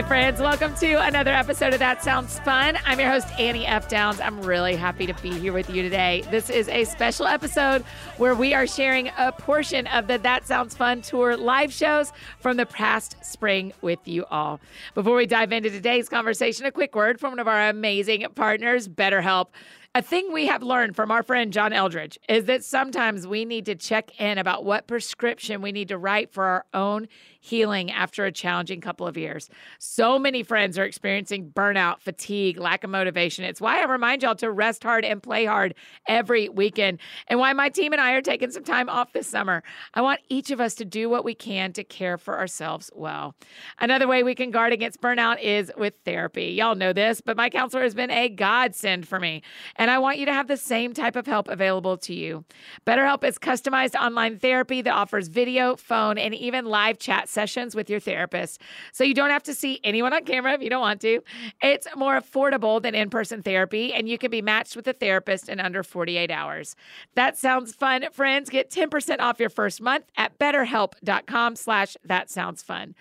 Hi, friends. Welcome to another episode of That Sounds Fun. I'm your host, Annie F. Downs. I'm really happy to be here with you today. This is a special episode where we are sharing a portion of the That Sounds Fun tour live shows from the past spring with you all. Before we dive into today's conversation, a quick word from one of our amazing partners, BetterHelp. A thing we have learned from our friend John Eldredge is that sometimes we need to check in about what prescription we need to write for our own healing after a challenging couple of years. So many friends are experiencing burnout, fatigue, lack of motivation. It's why I remind y'all to rest hard and play hard every weekend, and why my team and I are taking some time off this summer. I want each of us to do what we can to care for ourselves well. Another way we can guard against burnout is with therapy. Y'all know this, but my counselor has been a godsend for me, and I want you to have the same type of help available to you. BetterHelp is customized online therapy that offers video, phone, and even live chat sessions with your therapist. So you don't have to see anyone on camera if you don't want to. It's more affordable than in person therapy, and you can be matched with a therapist in under 48 hours. That sounds fun, friends. Get 10% off your first month at betterhelp.com slash that sounds fun.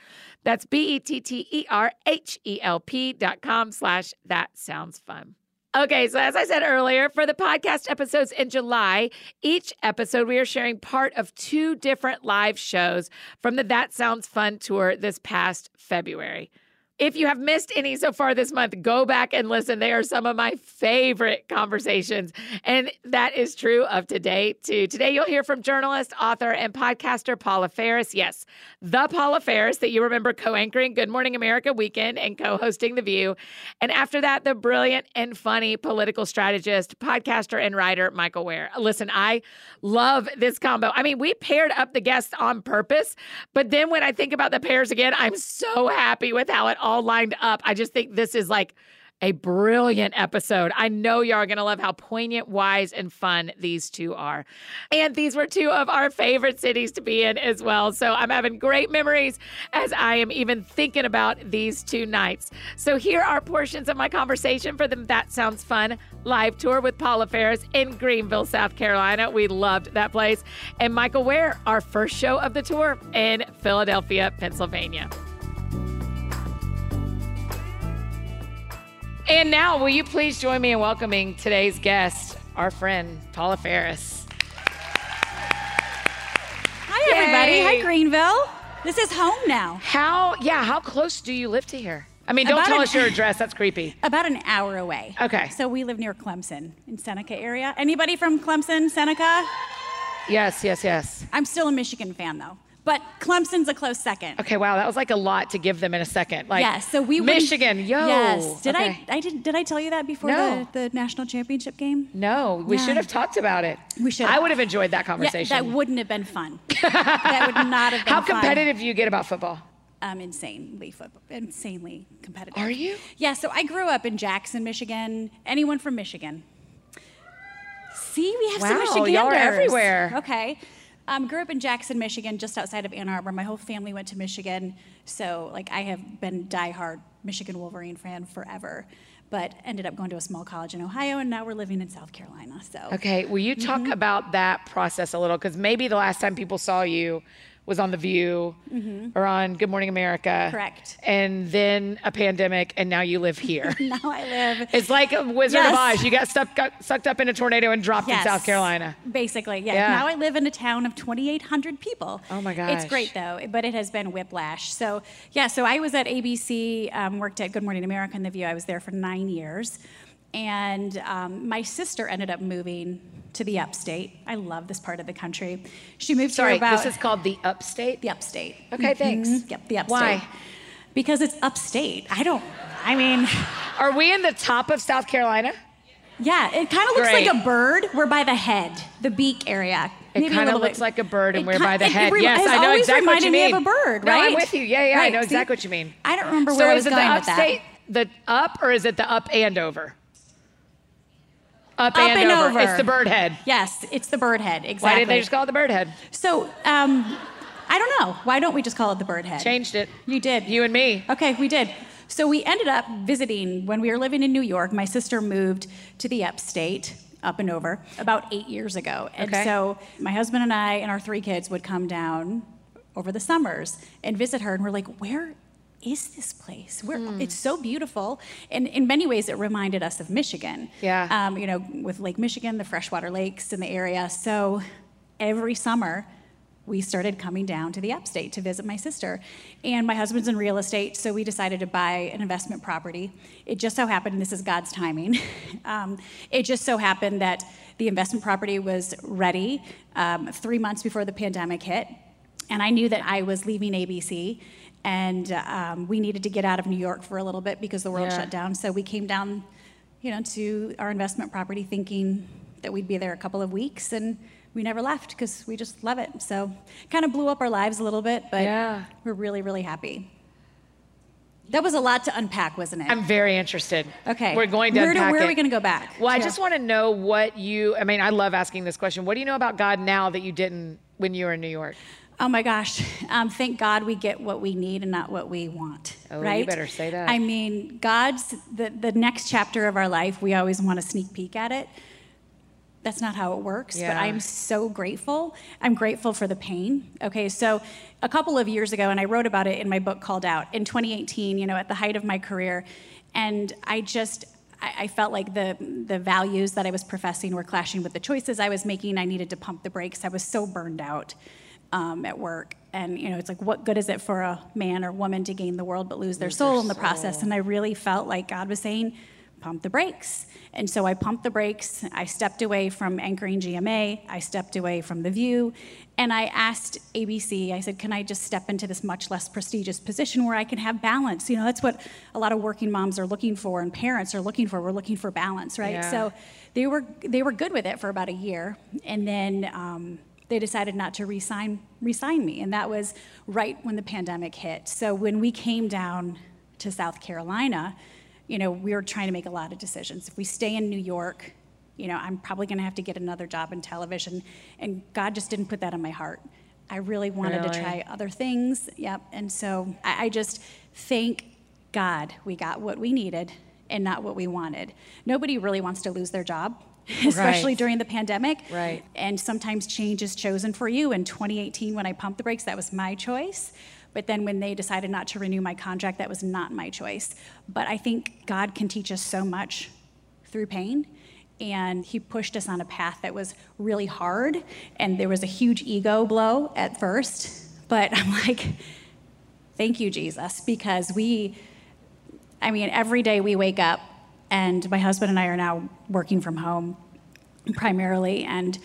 That's B-E-T-T-E-R-H-E-L-P dot com slash that sounds fun. Okay, so as I said earlier, for the podcast episodes in July, each episode we are sharing part of two different live shows from the That Sounds Fun tour this past February. If you have missed any so far this month, go back and listen. They are some of my favorite conversations. And that is true of today, too. Today, you'll hear from journalist, author, and podcaster Paula Faris. Yes, the Paula Faris that you remember co anchoring Good Morning America Weekend and co hosting The View. And after that, the brilliant and funny political strategist, podcaster, and writer Michael Wear. Listen, I love this combo. I mean, we paired up the guests on purpose, but then when I think about the pairs again, I'm so happy with how it all all lined up. I just think this is like a brilliant episode. I know y'all are going to love how poignant, wise, and fun these two are. And these were two of our favorite cities to be in as well. So I'm having great memories as I am even thinking about these two nights. So here are portions of my conversation for the That Sounds Fun live tour with Paula Faris in Greenville, South Carolina. We loved that place. And Michael Wear, our first show of the tour in Philadelphia, Pennsylvania. And now, will you please join me in welcoming today's guest, our friend, Paula Faris. Hi, everybody. Yay. Hi, Greenville. This is home now. How, yeah, how close do you live to here? I mean, don't About tell an- us your address. That's creepy. About an hour away. Okay. So we live near Clemson in Seneca area. Anybody from Clemson, Seneca? Yes, yes, yes. I'm still a Michigan fan though, but Clemson's a close second. Okay, wow, that was like a lot to give them in a second. Like, yes. So we Michigan, yo. Yes. Did Okay. I? I did. Did I tell you that before No. the, the national championship game? No, we Yeah. should have talked about it. We should I would have enjoyed that Yeah, conversation. that wouldn't have been fun. that would not have been How fun. competitive do you get about football? I'm insanely football, insanely competitive. Are you? Yeah. So I grew up in Jackson, Michigan. Anyone from Michigan? See, we have some Wow, Michiganders. y'all are everywhere. Okay. Um, grew up in Jackson, Michigan, just outside of Ann Arbor. My whole family went to Michigan, so like I have been diehard Michigan Wolverine fan forever. But ended up going to a small college in Ohio, and now we're living in South Carolina. So Okay, will you talk about that process a little? Because maybe the last time people saw you was on The View or on Good Morning America. Correct. And then a pandemic, and now you live here. now I live it's like a Wizard of Oz. You got, stuck, got sucked up in a tornado and dropped in South Carolina. Basically, yeah. Yeah. Now I live in a town of 2,800 people. Oh my gosh. It's great though, but it has been whiplash. So yeah, so I was at ABC, um, worked at Good Morning America and The View. I was there for nine years, and um, my sister ended up moving to the upstate. I love this part of the country. She moved Sorry, here about this is called the Upstate. the upstate. Okay, thanks. Mhm. Yep, the upstate. Why? Because it's upstate. I don't. I mean. Are we in the top of South Carolina? Yeah, it kind of looks Great. like a bird. We're by the head, the beak area. It kinda looks bit- like a bird and it we're by the it- it head. remi- Yes, I know exactly what reminded you me mean. of a bird, No. I'm with you. Yeah, yeah, I Right, know see? exactly what you mean. I don't remember So where I is was it the going with that. upstate, the up, or is it the up and over? Up, Up and, and over. over. It's the bird head. Yes, it's the bird head. Exactly. Why did they just call it the bird head? So, um, I don't know. Why don't we just call it the bird head? Changed it. You did. You and me. Okay, we did. So we ended up visiting when we were living in New York. My sister moved to the upstate, up and over, about eight years ago. And Okay. so my husband and I and our three kids would come down over the summers and visit her. And we're like, where is this place? Where, Hmm. It's so beautiful. And in many ways, it reminded us of Michigan. Yeah. Um, you know, with Lake Michigan, the freshwater lakes in the area. So every summer, we started coming down to the upstate to visit my sister. And my husband's in real estate, so we decided to buy an investment property. It just so happened, and this is God's timing, um, it just so happened that the investment property was ready um, three months before the pandemic hit. And I knew that I was leaving ABC, and um, we needed to get out of New York for a little bit because the world Yeah. shut down. So we came down, you know, to our investment property thinking that we'd be there a couple of weeks, and we never left because we just love it. So kind of blew up our lives a little bit, but Yeah. we're really, really happy. That was a lot to unpack, wasn't it? I'm very interested. okay. We're going to where, do- where are we going to go back? Well, I Yeah. just want to know what you, I mean, I love asking this question. What do you know about God now that you didn't when you were in New York? Oh my gosh. Um, thank God we get what we need and not what we want. Oh, you better say that. I mean, God's, the, the next chapter of our life, we always want to sneak peek at it. That's not how it works, but Yeah. I'm so grateful. I'm grateful for the pain. Okay, so a couple of years ago, and I wrote about it in my book called Out in 2018, you know, at the height of my career, and I just, I, I felt like the, the values that I was professing were clashing with the choices I was making. I needed to pump the brakes. I was so burned out um, at work. And, you know, it's like, what good is it for a man or woman to gain the world but lose their soul in the process? And I really felt like God was saying, pump the brakes. And so I pumped the brakes. I stepped away from anchoring GMA. I stepped away from The View. And I asked ABC, I said, can I just step into this much less prestigious position where I can have balance? You know, that's what a lot of working moms are looking for and parents are looking for. We're looking for balance, right? Yeah. So they were, they were good with it for about a year. And then um, they decided not to resign, resign me. And that was right when the pandemic hit. So when we came down to South Carolina, you know, we were trying to make a lot of decisions. If we stay in New York, you know, I'm probably going to have to get another job in television. And God just didn't put that in my heart. I really wanted Really? to try other things. Yep. And so I, I just thank God we got what we needed and not what we wanted. Nobody really wants to lose their job, especially Right. during the pandemic. Right. And sometimes change is chosen for you. In 2018, when I pumped the brakes, that was my choice. But then when they decided not to renew my contract, that was not my choice. But I think God can teach us so much through pain. And he pushed us on a path that was really hard. And there was a huge ego blow at first. But I'm like, thank you, Jesus, because we, I mean, every day we wake up, and my husband and I are now working from home primarily, and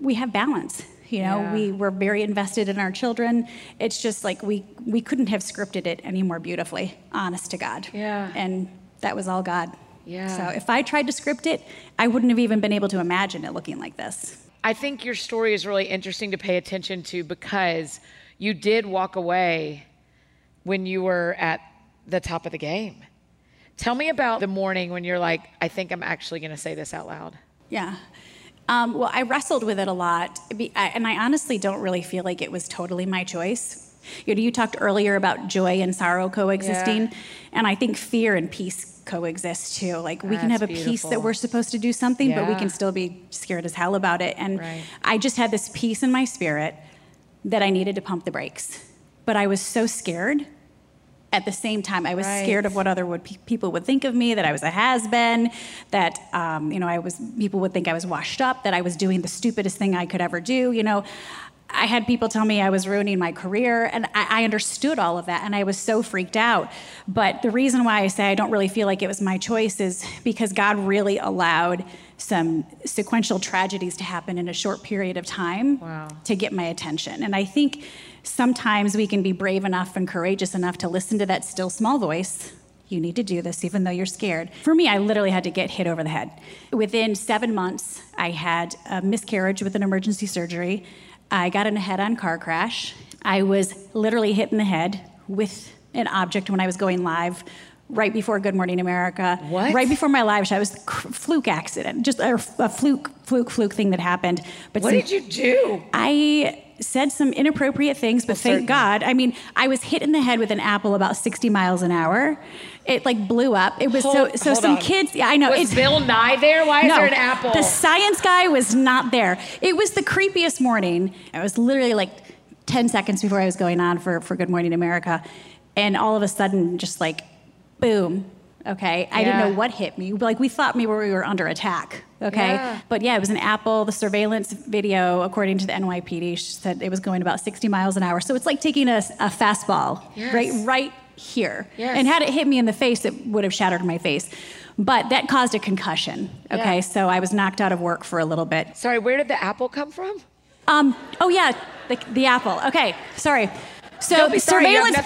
we have balance. You know, Yeah. we were very invested in our children. It's just like we we couldn't have scripted it any more beautifully, honest to God. Yeah. And that was all God. Yeah. So if I tried to script it, I wouldn't have even been able to imagine it looking like this. I think your story is really interesting to pay attention to because you did walk away when you were at the top of the game. Tell me about the morning when you're like, I think I'm actually going to say this out loud. Yeah. Um, well, I wrestled with it a lot, and I honestly don't really feel like it was totally my choice. You know, you talked earlier about joy and sorrow coexisting, Yeah. and I think fear and peace coexist too. Like we can have a peace that we're supposed to do something, but we can still be scared as hell about it. And Right. I just had this peace in my spirit that I needed to pump the brakes, but I was so scared. At the same time, I was Right. scared of what other would pe- people would think of me, that I was a has been, that um, you know I was people would think I was washed up, that I was doing the stupidest thing I could ever do. You know, I had people tell me I was ruining my career, and I, I understood all of that, and I was so freaked out. But the reason why I say I don't really feel like it was my choice is because God really allowed some sequential tragedies to happen in a short period of time Wow. to get my attention. And I think sometimes we can be brave enough and courageous enough to listen to that still small voice. You need to do this even though you're scared. For me, I literally had to get hit over the head. Within seven months, I had a miscarriage with an emergency surgery. I got in a head on car crash. I was literally hit in the head with an object when I was going live right before Good Morning America. What? Right before my live show. It was a fluke accident, just a, a fluke, fluke, fluke thing that happened. But What some- did you do? I said some inappropriate things, but certainly. thank God. I mean, I was hit in the head with an apple about 60 miles an hour. It like blew up. It was Hold- so so some on. kids. Yeah, I know. Was it's Bill Nye there? Why is no, there an apple? The science guy was not there. It was the creepiest morning. I was literally like 10 seconds before I was going on for, for Good Morning America. And all of a sudden, just like, boom. Okay. I didn't know what hit me. Like, we thought maybe we were under attack. Okay. Yeah. But yeah, it was an Apple. The surveillance video, according to the NYPD, said it was going about 60 miles an hour. So it's like taking a, a fastball Yes. right, right here. Yes. And had it hit me in the face, it would have shattered my face. But that caused a concussion. Okay. Yeah. So I was knocked out of work for a little bit. Sorry, where did the apple come from? Um, oh yeah, the, the apple. Okay, sorry. So Don't be the sorry, surveillance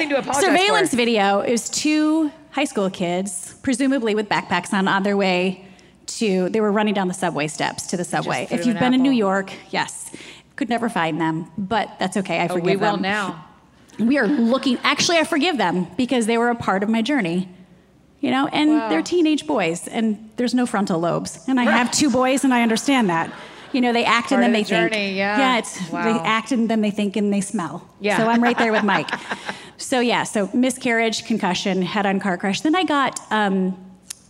surveillance for. video is two high school kids, presumably with backpacks on, on their way to. They were running down the subway steps to the subway. If you've been in New. York, yes, could never find them, but that's okay. I Oh, forgive we will now. We are looking. Actually, I forgive them because they were a part of my journey. You know, and Wow. they're teenage boys, and there's no frontal lobes. And I have two boys, and I understand that. You know, they act Part and then they the think. yeah. Yeah, it's they act and then they think and they smell. Yeah. So I'm right there with Mike. so yeah, so miscarriage, concussion, head-on car crash. Then I got um,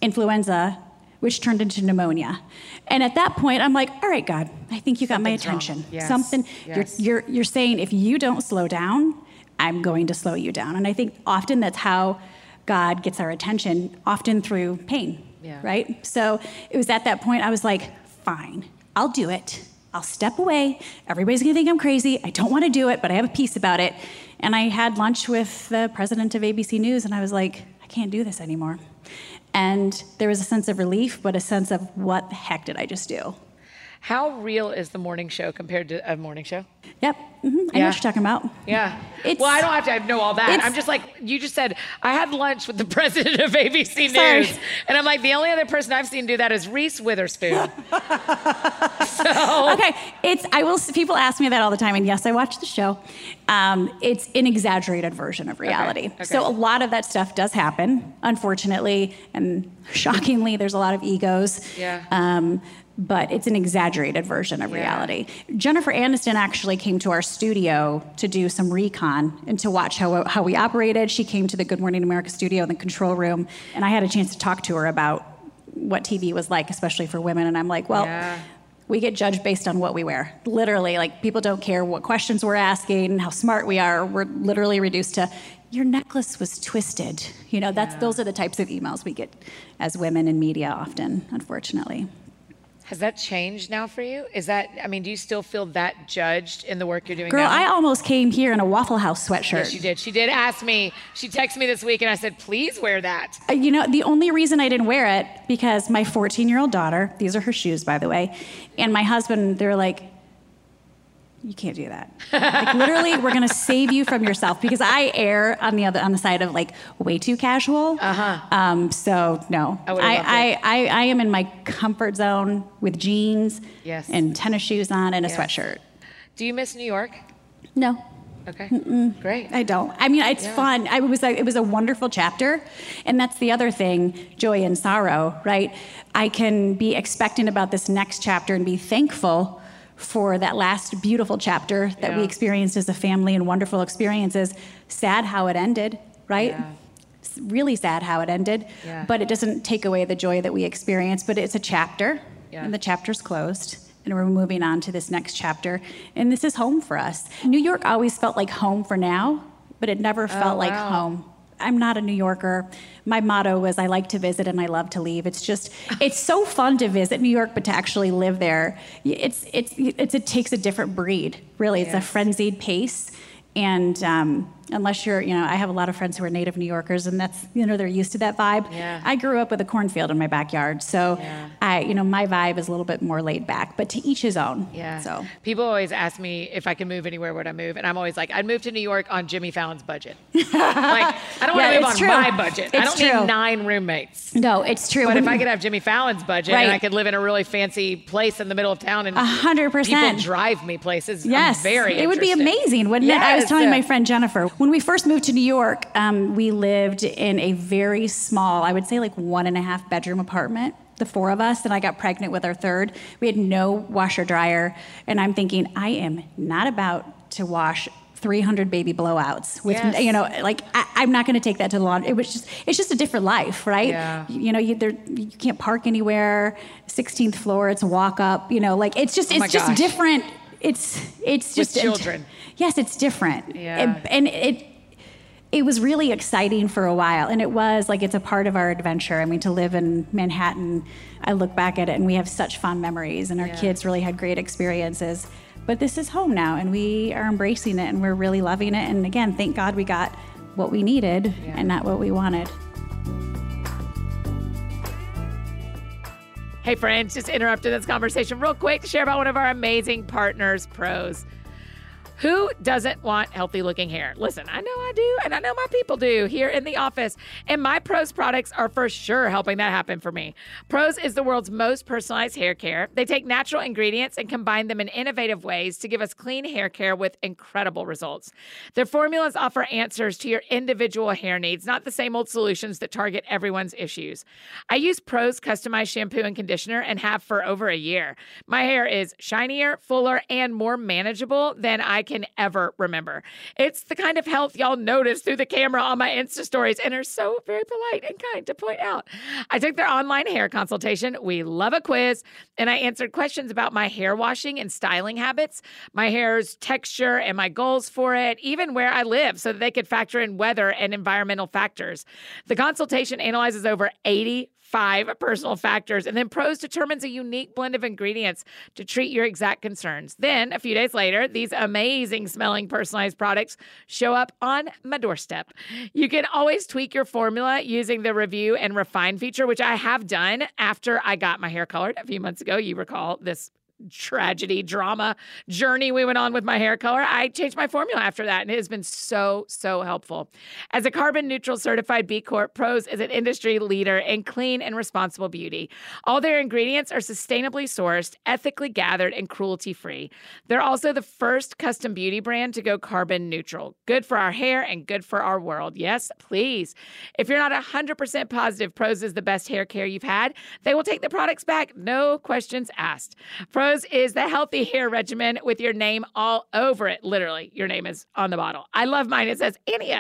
influenza, which turned into pneumonia. And at that point, I'm like, all right, God, I think you got my Something's attention. Yes. Something Yes. you're you're you're saying if you don't slow down, I'm going to slow you down. And I think often that's how God gets our attention, often through pain. Yeah. Right? So it was at that point I was like, fine, I'll do it. I'll step away. Everybody's gonna think I'm crazy. I don't want to do it, but I have a peace about it. And I had lunch with the president of ABC News, and I was like, I can't do this anymore. And there was a sense of relief, but a sense of what the heck did I just do? How real is the morning show compared to a morning show? Yep, hmm I know what you're talking about. Yeah. It's- well, I don't have to know all that. I'm just like, you just said, I had lunch with the president of ABC Sorry. News. And I'm like, the only other person I've seen do that is Reese Witherspoon. so, Okay, it's I will. People ask me that all the time, and yes, I watch the show. Um, it's an exaggerated version of reality. okay. So a lot of that stuff does happen, unfortunately, and shockingly, there's a lot of egos. Yeah. Um, but it's an exaggerated version of Yeah. reality. Jennifer Aniston actually came to our studio to do some recon and to watch how, how we operated. She came to the Good Morning America studio in the control room, and I had a chance to talk to her about what TV was like, especially for women. And I'm like, well, Yeah. we get judged based on what we wear. Literally, like people don't care what questions we're asking, how smart we are. We're literally reduced to your necklace was twisted. You know, that's those are the types of emails we get as women in media often, unfortunately. Has that changed now for you? Is that, I mean, do you still feel that judged in the work you're doing Girl, now? I almost came here in a Waffle House sweatshirt. Yes, she did. She did ask me. She texted me this week, and I said, "Please wear that." Uh, You know, the only reason I didn't wear it because my 14 year old daughter, these are her shoes, by the way, and my husband, they're like, you can't do that. like literally, we're gonna save you from yourself because I err on the other on the side of like way too casual. Uh-huh. Um, so no, I would've I. I, I am in my comfort zone with jeans Yes. and tennis shoes on and a Yes. sweatshirt. Do you miss New York? No, Okay. Mm-mm. Great. I don't. I mean, it's yeah. fun. I was like, it was a wonderful chapter, and that's the other thing, joy and sorrow, right? I can be expectant about this next chapter and be thankful for that last beautiful chapter that yeah. we experienced as a family and wonderful experiences. Sad how it ended, right? Yeah. really sad how it ended, yeah. but it doesn't take away the joy that we experienced. But it's a chapter, and the chapter's closed and we're moving on to this next chapter. And this is home for us. New York always felt like home for now, but it never felt oh, wow. like home. I'm not a New Yorker. My motto was I like to visit and I love to leave. It's just it's so fun to visit New York, but to actually live there, it's it's, it's it takes a different breed. Really, it's yes. a frenzied pace, and um, unless you're, you know, I have a lot of friends who are native New Yorkers, and that's, you know, they're used to that vibe. Yeah. I grew up with a cornfield in my backyard, so yeah. I, you know, my vibe is a little bit more laid back, but to each his own. Yeah. So people always ask me if I can move anywhere, would I move? And I'm always like, I'd move to New York on Jimmy Fallon's budget. like, I don't want to move on true. my budget. It's I don't true. need nine roommates. No, it's true. But if I could have Jimmy Fallon's budget right. and I could live in a really fancy place in the middle of town and hundred percent people drive me places, yes, I'm very. It would be amazing, wouldn't yes, it? I was telling my friend Jennifer when we first moved to New York, um, we lived in a very small, I would say like one and a half bedroom apartment, the four of us, and I got pregnant with our third. We had no washer dryer, and I'm thinking, I am not about to wash 300 baby blowouts with yes. you know like I, am not going to take that to the laundry it was just it's just a different life right yeah. you, know you, there, you can't park anywhere 16th floor it's a walk up you know like it's just oh it's just different it's it's just with children yes it's different yeah. It, and it it was really exciting for a while and it was like it's a part of our adventure i mean to live in manhattan i look back at it and we have such fond memories and our yeah. kids really had great experiences but this is home now and we are embracing it and we're really loving it and again thank god we got what we needed yeah. and not what we wanted Hey, friends, just interrupting this conversation real quick to share about one of our amazing partners, Prose. Who doesn't want healthy looking hair? Listen, I know I do, and I know my people do here in the office. And my Prose products are for sure helping that happen for me. Prose is the world's most personalized hair care. They take natural ingredients and combine them in innovative ways to give us clean hair care with incredible results. Their formulas offer answers to your individual hair needs, not the same old solutions that target everyone's issues. I use Prose customized shampoo and conditioner and have for over a year. My hair is shinier, fuller, and more manageable than I can ever remember. It's the kind of health y'all notice through the camera on my Insta stories and are so very polite and kind to point out. I took their online hair consultation. We love a quiz, and I answered questions about my hair washing and styling habits, my hair's texture and my goals for it, even where I live, so that they could factor in weather and environmental factors. The consultation analyzes over 80 five personal factors, and then Prose determines a unique blend of ingredients to treat your exact concerns. Then, a few days later, these amazing smelling personalized products show up on my doorstep. You can always tweak your formula using the review and refine feature, which I have done after I got my hair colored a few months ago. You recall this tragedy, drama journey we went on with my hair color, I changed my formula after that. And it has been so, so helpful. As a carbon neutral certified B Corp, Prose is an industry leader in clean and responsible beauty. All their ingredients are sustainably sourced, ethically gathered, and cruelty free. They're also the first custom beauty brand to go carbon neutral. Good for our hair and good for our world. Yes, please. If you're not 100% positive Prose is the best hair care you've had, they will take the products back, no questions asked. Prose Is the healthy hair regimen with your name all over it. Literally, your name is on the bottle. I love mine. It says Annie.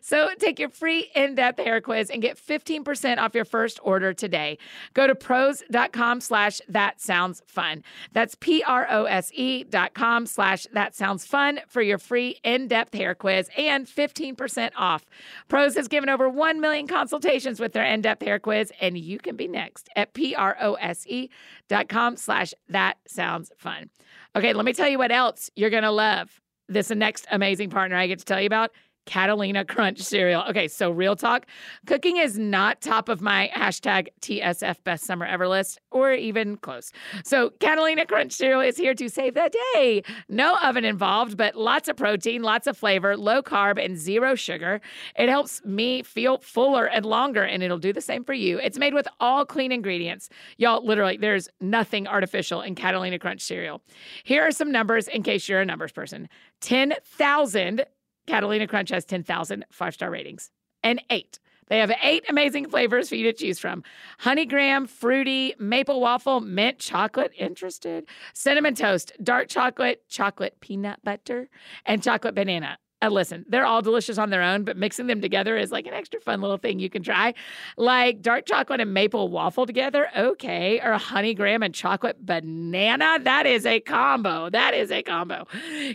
So take your free in-depth hair quiz and get 15% off your first order today. Go to prose.com slash that sounds fun. That's P-R-O-S-E dot com slash that sounds fun for your free in-depth hair quiz and 15% off. Prose has given over 1 million consultations with their in-depth hair quiz, and you can be next at P-R-O-S-E dot com slash that that sounds fun. Okay, let me tell you what else you're going to love. This next amazing partner I get to tell you about Catalina Crunch cereal. Okay, so real talk. Cooking is not top of my hashtag TSF best summer ever list or even close. So, Catalina Crunch cereal is here to save the day. No oven involved, but lots of protein, lots of flavor, low carb, and zero sugar. It helps me feel fuller and longer, and it'll do the same for you. It's made with all clean ingredients. Y'all, literally, there's nothing artificial in Catalina Crunch cereal. Here are some numbers in case you're a numbers person 10,000 Catalina Crunch has 10,000 five star ratings. And eight. They have eight amazing flavors for you to choose from honey graham, fruity, maple waffle, mint chocolate, interested, cinnamon toast, dark chocolate, chocolate peanut butter, and chocolate banana. Uh, listen, they're all delicious on their own, but mixing them together is like an extra fun little thing you can try. Like dark chocolate and maple waffle together, okay. Or honey graham and chocolate banana, that is a combo. That is a combo.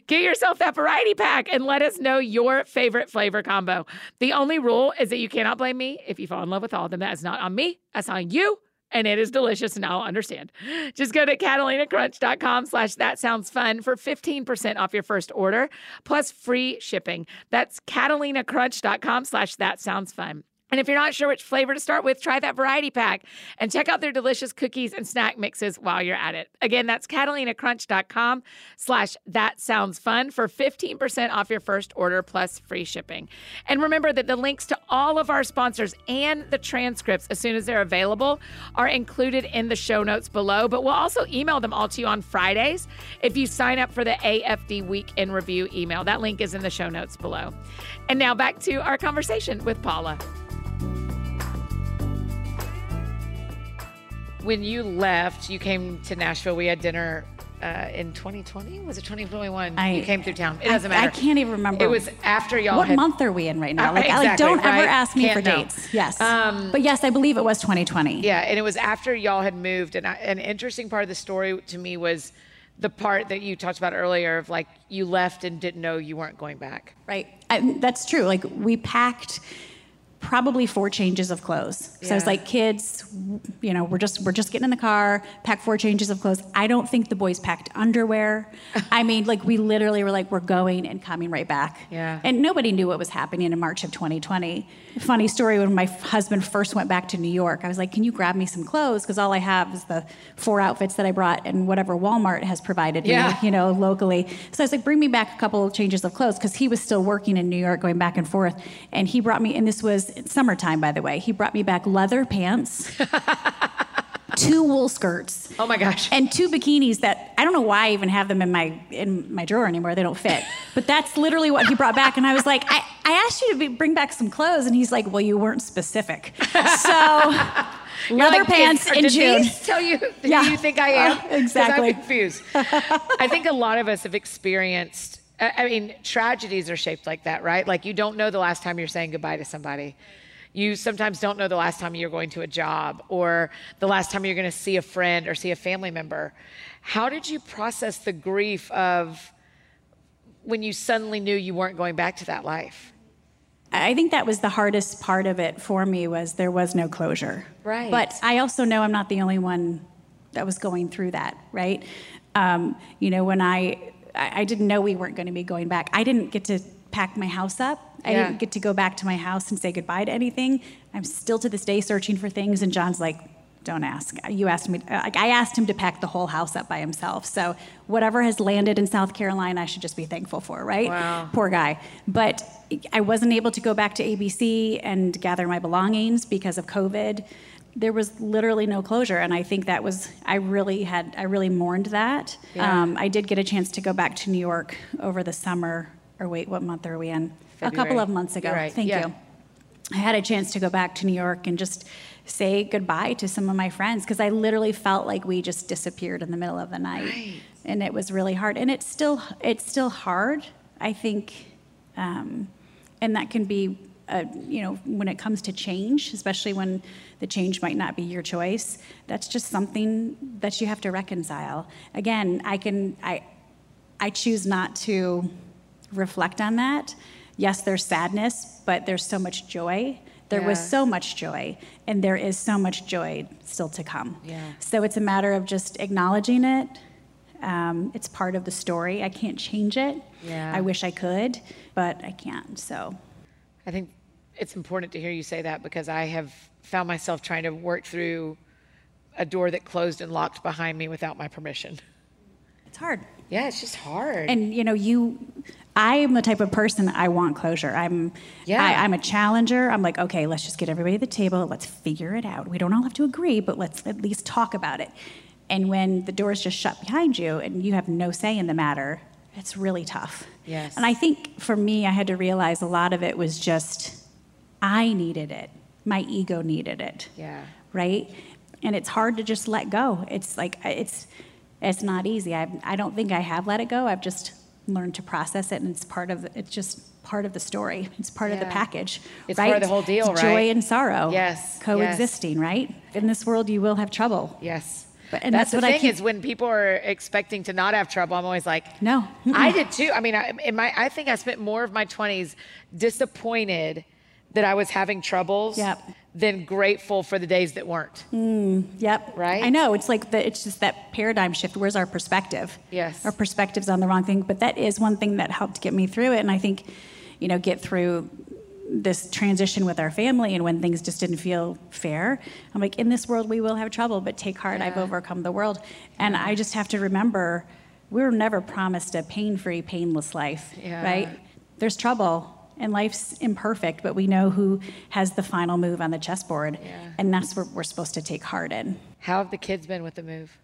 Get yourself that variety pack and let us know your favorite flavor combo. The only rule is that you cannot blame me if you fall in love with all of them. That is not on me, that's on you and it is delicious and I'll understand. Just go to catalinacrunch.com slash that sounds fun for 15% off your first order plus free shipping. That's catalinacrunch.com slash that sounds fun. And if you're not sure which flavor to start with, try that variety pack and check out their delicious cookies and snack mixes while you're at it. Again, that's catalinacrunch.com slash that sounds fun for 15% off your first order plus free shipping. And remember that the links to all of our sponsors and the transcripts, as soon as they're available, are included in the show notes below. But we'll also email them all to you on Fridays if you sign up for the AFD Week in Review email. That link is in the show notes below. And now back to our conversation with Paula. When you left, you came to Nashville. We had dinner uh, in 2020. Was it 2021? I, you came through town. It doesn't I, matter. I can't even remember. It was after y'all. What had, month are we in right now? Uh, like, exactly, like don't right? ever ask me can't for know. dates. Yes, um, but yes, I believe it was 2020. Yeah, and it was after y'all had moved. And I, an interesting part of the story to me was the part that you talked about earlier of like you left and didn't know you weren't going back. Right. I, that's true. Like we packed probably four changes of clothes. So Yeah. it's like kids, you know, we're just we're just getting in the car, pack four changes of clothes. I don't think the boys packed underwear. I mean, like we literally were like we're going and coming right back. Yeah. And nobody knew what was happening in March of 2020. Funny story when my husband first went back to New York, I was like, "Can you grab me some clothes because all I have is the four outfits that I brought and whatever Walmart has provided me, Yeah. you know, locally." So I was like, "Bring me back a couple of changes of clothes because he was still working in New York going back and forth. And he brought me and this was summertime by the way. He brought me back leather pants. two wool skirts Oh my gosh. and two bikinis that I don't know why I even have them in my in my drawer anymore. They don't fit. But that's literally what he brought back, and I was like, I, I asked you to be, bring back some clothes, and he's like, Well, you weren't specific. So leather Like, pants in did June. these tell you who Yeah. you think I am? Uh, exactly. I'm confused. I think a lot of us have experienced. I I mean, tragedies are shaped like that, right? Like you don't know the last time you're saying goodbye to somebody. You sometimes don't know the last time you're going to a job or the last time you're going to see a friend or see a family member. How did you process the grief of when you suddenly knew you weren't going back to that life? I think that was the hardest part of it for me was there was no closure. Right. But I also know I'm not the only one that was going through that, right? Um, you know, when I, I I didn't know we weren't going to be going back. I didn't get to pack my house up. I Yeah. didn't get to go back to my house and say goodbye to anything. I'm still to this day searching for things, and John's like, "Don't ask." You asked me. Uh, like I asked him to pack the whole house up by himself. So whatever has landed in South Carolina, I should just be thankful for, right? Wow. poor guy. But I wasn't able to go back to ABC and gather my belongings because of COVID. There was literally no closure, and I think that was I really had I really mourned that. Yeah. Um, I did get a chance to go back to New York over the summer. Or wait, what month are we in? A couple of months ago. Right, Thank yeah. you. I had a chance to go back to New York and just say goodbye to some of my friends because I literally felt like we just disappeared in the middle of the night, Right. and it was really hard. And it's still it's still hard. I think, um, and that can be, uh, you know, when it comes to change, especially when the change might not be your choice. That's just something that you have to reconcile. Again, I can I I choose not to reflect on that. Yes, there's sadness, but there's so much joy. There was so much joy, and there is so much joy still to come. Yeah. So it's a matter of just acknowledging it, Um, it's part of the story. I can't change it. Yeah. I wish I could, but I can't. So I think it's important to hear you say that because I have found myself trying to work through a door that closed and locked behind me without my permission. it's hard. Yeah, it's just hard. And you know, you, I am the type of person I want closure. I'm, Yeah. I, I'm a challenger. I'm like, okay, let's just get everybody at the table. Let's figure it out. We don't all have to agree, but let's at least talk about it. And when the door's just shut behind you and you have no say in the matter, it's really tough. Yes. And I think for me, I had to realize a lot of it was just, I needed it. My ego needed it yeah. right? And it's hard to just let go. It's like it's it's not easy. I I don't think I have let it go. I've just learned to process it, and it's part of it's just part of the story. It's part of the package. It's right? part of the whole deal, It's right? Joy and sorrow. Yes, coexisting. Right. In this world, you will have trouble. Yes. But- and that's, that's the what I thing keep- is when people are expecting to not have trouble, I'm always like, No. I did too. I mean, I, in my, I think I spent more of my 20s disappointed that I was having troubles Yep. than grateful for the days that weren't. Mm, yep. Right? I know. It's like the, it's just that paradigm shift. Where's our perspective? Yes. Our perspective's on the wrong thing. But that is one thing that helped get me through it. And I think, you know, get through this transition with our family and when things just didn't feel fair. I'm like, in this world we will have trouble, but take heart, I've overcome the world. And I just have to remember we were never promised a pain-free, painless life. Yeah. Right? There's trouble. And life's imperfect, but we know who has the final move on the chessboard. Yeah. And that's what we're supposed to take heart in. How have the kids been with the move?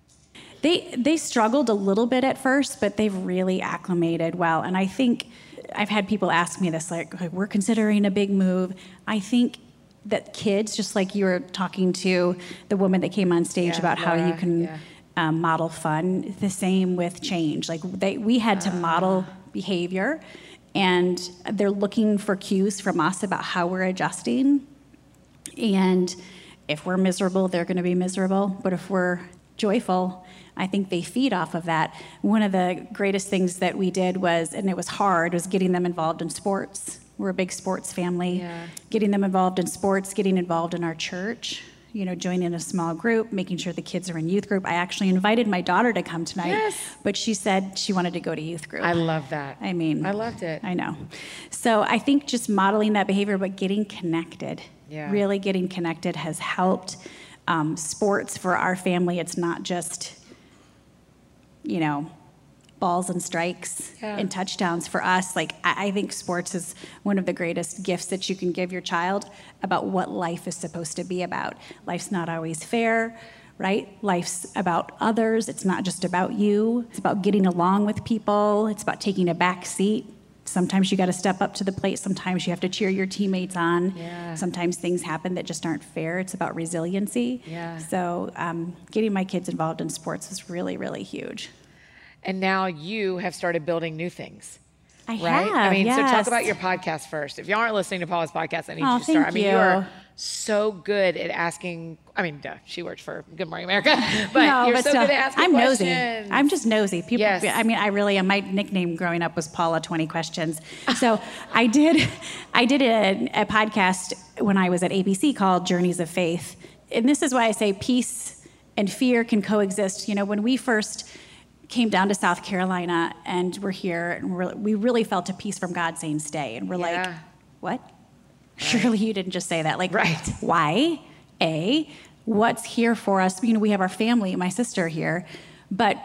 They they struggled a little bit at first, but they've really acclimated well. And I think I've had people ask me this, like, "Okay, we're considering a big move. I think that kids, just like you were talking to the woman that came on stage Yeah, about how you can yeah. um, model fun, the same with change. Like they, we had to model behavior, and they're looking for cues from us about how we're adjusting. And if we're miserable, they're going to be miserable. But if we're joyful, I think they feed off of that. One of the greatest things that we did was, and it was hard, was getting them involved in sports. We're a big sports family. Yeah. Getting them involved in sports, getting involved in our church, you know, joining a small group, making sure the kids are in youth group. I actually invited my daughter to come tonight, Yes. but she said she wanted to go to youth group. I love that. I mean, I loved it. I know. So I think just modeling that behavior, but getting connected, Yeah. really getting connected has helped. Um, sports for our family, it's not just, you know, balls and strikes Yeah. and touchdowns. For us, like, I, I think sports is one of the greatest gifts that you can give your child about what life is supposed to be about. Life's not always fair. Right? Life's about others. It's not just about you. It's about getting along with people. It's about taking a back seat. Sometimes you got to step up to the plate. Sometimes you have to cheer your teammates on. Yeah. Sometimes things happen that just aren't fair. It's about resiliency. Yeah. So um, getting my kids involved in sports is really, really huge. And now you have started building new things. I right? have. I mean, so talk about your podcast first. If you aren't listening to Paula's podcast, I need Oh, you to start. I mean, you. are so good at asking. I mean, duh, she works for Good Morning America, but no, you're but so still, good at asking questions. I'm questions. nosy. I'm just nosy. People. Yes. I mean, I really am. My nickname growing up was Paula Twenty Questions. So I did, I did a, a podcast when I was at ABC called Journeys of Faith, and this is why I say peace and fear can coexist. You know, when we first came down to South Carolina and we're here, and we're, we really felt a peace from God saying stay, and we're like, Yeah. what? Surely you didn't just say that. Like, Right. why? A, what's here for us? You know, we have our family, my sister here, but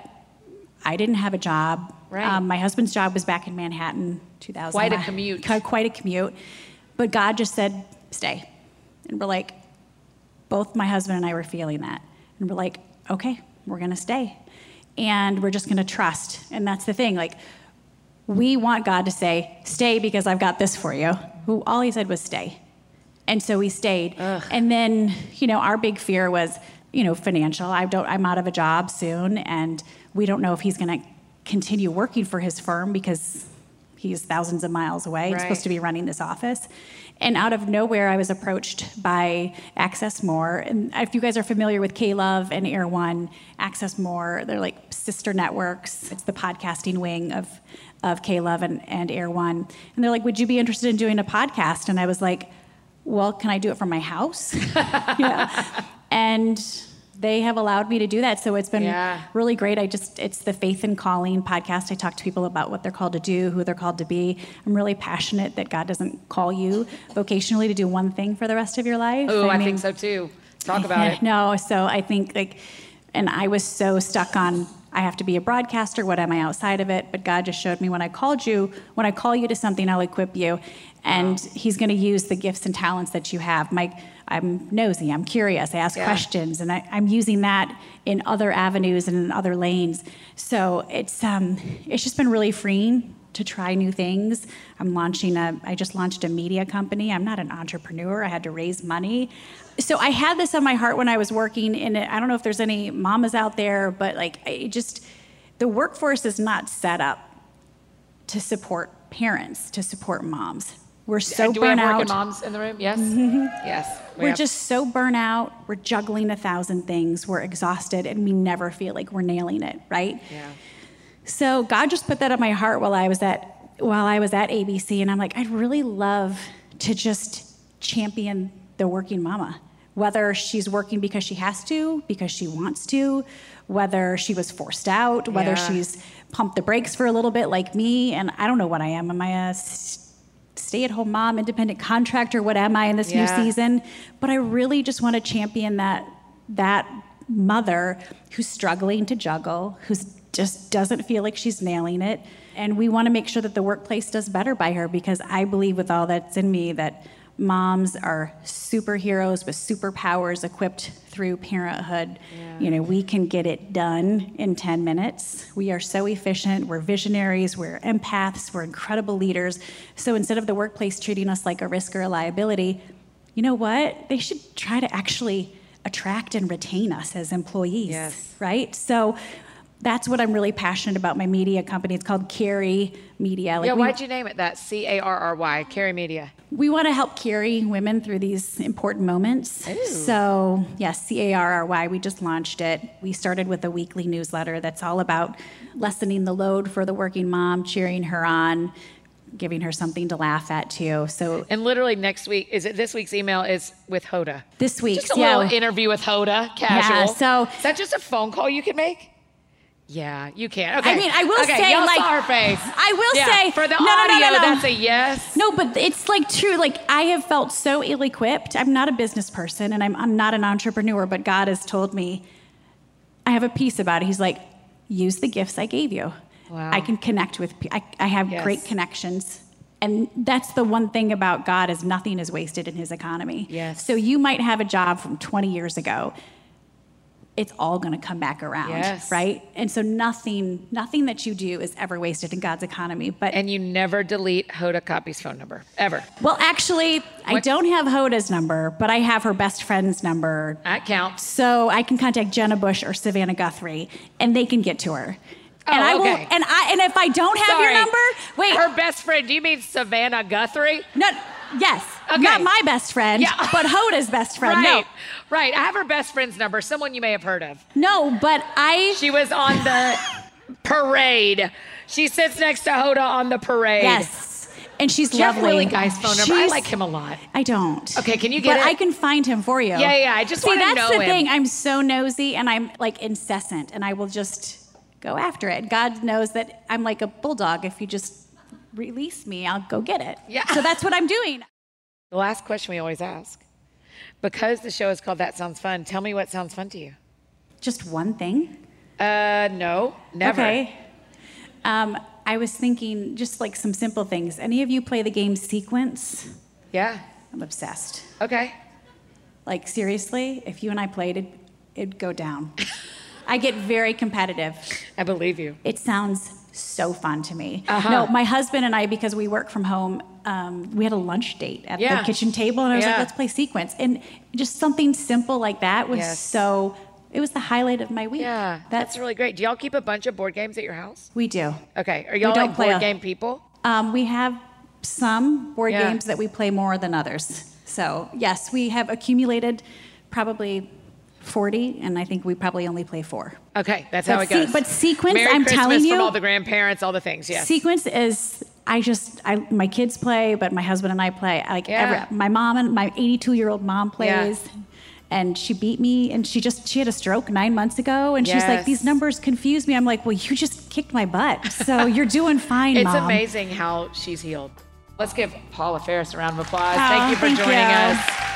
I didn't have a job. Right. Um, my husband's job was back in Manhattan, 2000. Quite a commute. Quite, quite a commute. But God just said, stay. And we're like, both my husband and I were feeling that. And we're like, okay, we're going to stay. And we're just going to trust. And that's the thing. Like, we want God to say, stay because I've got this for you. Who all he said was stay. And so we stayed. And then, you know, our big fear was, you know, financial. I don't I'm out of a job soon and we don't know if he's going to continue working for his firm because he's thousands of miles away. He's Right. supposed to be running this office. And out of nowhere, I was approached by Access More. And if you guys are familiar with K Love and Air One, Access More, they're like sister networks. It's the podcasting wing of, of K Love and, and Air One. And they're like, Would you be interested in doing a podcast? And I was like, Well, can I do it from my house? yeah. And they have allowed me to do that. So it's been Yeah. really great. I just, it's the Faith and Calling podcast. I talk to people about what they're called to do, who they're called to be. I'm really passionate that God doesn't call you vocationally to do one thing for the rest of your life. Oh, I, mean, think so too. Talk about it. No, so I think like, and I was so stuck on I have to be a broadcaster. What am I outside of it? But God just showed me when I called you, when I call you to something, I'll equip you, and He's going to use the gifts and talents that you have. My, I'm nosy. I'm curious. I ask Yeah. questions, and I, I'm using that in other avenues and in other lanes. So it's um, it's just been really freeing to try new things. I'm launching a, I just launched a media company. I'm not an entrepreneur. I had to raise money. So I had this on my heart when I was working in it. I don't know if there's any mamas out there, but like, I just, the workforce is not set up to support parents, to support moms. We're so Do we have burnt working moms in the room? Yes. Mm-hmm. Yes. we We're have. just so burnt out. We're juggling a thousand things. We're exhausted, and we never feel like we're nailing it, right? Yeah. So God just put that on my heart while I was at while I was at ABC, and I'm like, I'd really love to just champion the working mama, whether she's working because she has to, because she wants to, whether she was forced out, whether Yeah. she's pumped the brakes for a little bit like me, and I don't know what I am. Am I a stay-at-home mom, independent contractor? What am I in this Yeah. new season? But I really just want to champion that that mother who's struggling to juggle, who's just doesn't feel like she's nailing it. And we want to make sure that the workplace does better by her because I believe with all that's in me that moms are superheroes with superpowers equipped through parenthood. You know, we can get it done in 10 minutes. We are so efficient. We're visionaries. We're empaths. We're incredible leaders. So instead of the workplace treating us like a risk or a liability, you know what? They should try to actually attract and retain us as employees, Yes. right? So that's what I'm really passionate about. My media company, it's called Carry Media. Like yeah. we, Why'd you name it that? C A R R Y. Carry Media. we want to help carry women through these important moments. Ooh. So, yes, C A R R Y, we just launched it. We started with a weekly newsletter that's all about lessening the load for the working mom, cheering her on, giving her something to laugh at too. So, And literally next week is it? This week's email is with Hoda. this week's, Just a yeah. little interview with Hoda, casual. Yeah, so- is that just a phone call you can make? Yeah, you can. Okay. I mean, I will okay, say, y'all like- saw her face. I will Yeah, say- for the No, no, no, audio, no, no. that's a yes. No, but it's like true. Like I have felt so ill-equipped. I'm not a business person and I'm, I'm not an entrepreneur, but God has told me I have a piece about it. He's like, use the gifts I gave you. Wow. I can connect with. I, I have Yes. great connections. And that's the one thing about God is nothing is wasted in his economy. Yes. So you might have a job from 20 years ago. It's all going to come back around, Yes. right? And so nothing, nothing that you do is ever wasted in God's economy. But And you never delete Hoda Kotb's phone number ever. well, actually, I don't have Hoda's number, but I have her best friend's number. That counts. So I can contact Jenna Bush or Savannah Guthrie, and they can get to her. and Oh, I will. okay. And I. And if I don't have Sorry. your number, wait. Her best friend. Do you mean Savannah Guthrie? no. Yes. Okay. Not my best friend, Yeah. but Hoda's best friend. Right. Right. I have her best friend's number. Someone you may have heard of. No. But I. She was on the parade. She sits next to Hoda on the parade. yes. And she's Do you have lovely. Willie Geist's phone number? I She's- like him a lot. I don't. Okay, can you get but it? I can find him for you. Yeah, yeah, I just See, wanna get it. See, that's know the him. thing. I'm so nosy and I'm like incessant, and I will just go after it. God knows that I'm like a bulldog. If you just release me, I'll go get it. Yeah. So that's what I'm doing. The last question we always ask. Because the show is called That Sounds Fun, tell me what sounds fun to you. Just one thing. Uh, no, never. Okay. Um, I was thinking just like some simple things. Any of you play the game Sequence? Yeah. I'm obsessed. Okay. Like seriously, if you and I played it, it'd go down. I get very competitive. I believe you. It sounds so fun to me. Uh-huh. No, my husband and I, because we work from home, um, we had a lunch date at Yeah. the kitchen table, and I was Yeah. like, let's play sequence. And just something simple like that was Yes. so, it was the highlight of my week. Yeah, that's really great. Do y'all keep a bunch of board games at your house? We do. Okay. Are y'all like board a- game people? Um, we have some board Yeah. games that we play more than others. So, yes, we have accumulated probably 40, and I think we probably only play four. Okay, that's But how it se- goes. but sequence, Merry I'm Christmas telling from you- all the grandparents, all the things. Yes. Sequence is I just I my kids play, but my husband and I play. Like Yeah. every, my mom and my 82 year old mom plays, and she beat me and she just she had a stroke nine months ago and she's like these numbers confuse me i'm like well you just kicked my butt so you're doing fine It's Mom. amazing how she's healed. Let's give Paula Faris a round of applause. Oh, thank you for thank joining you. us.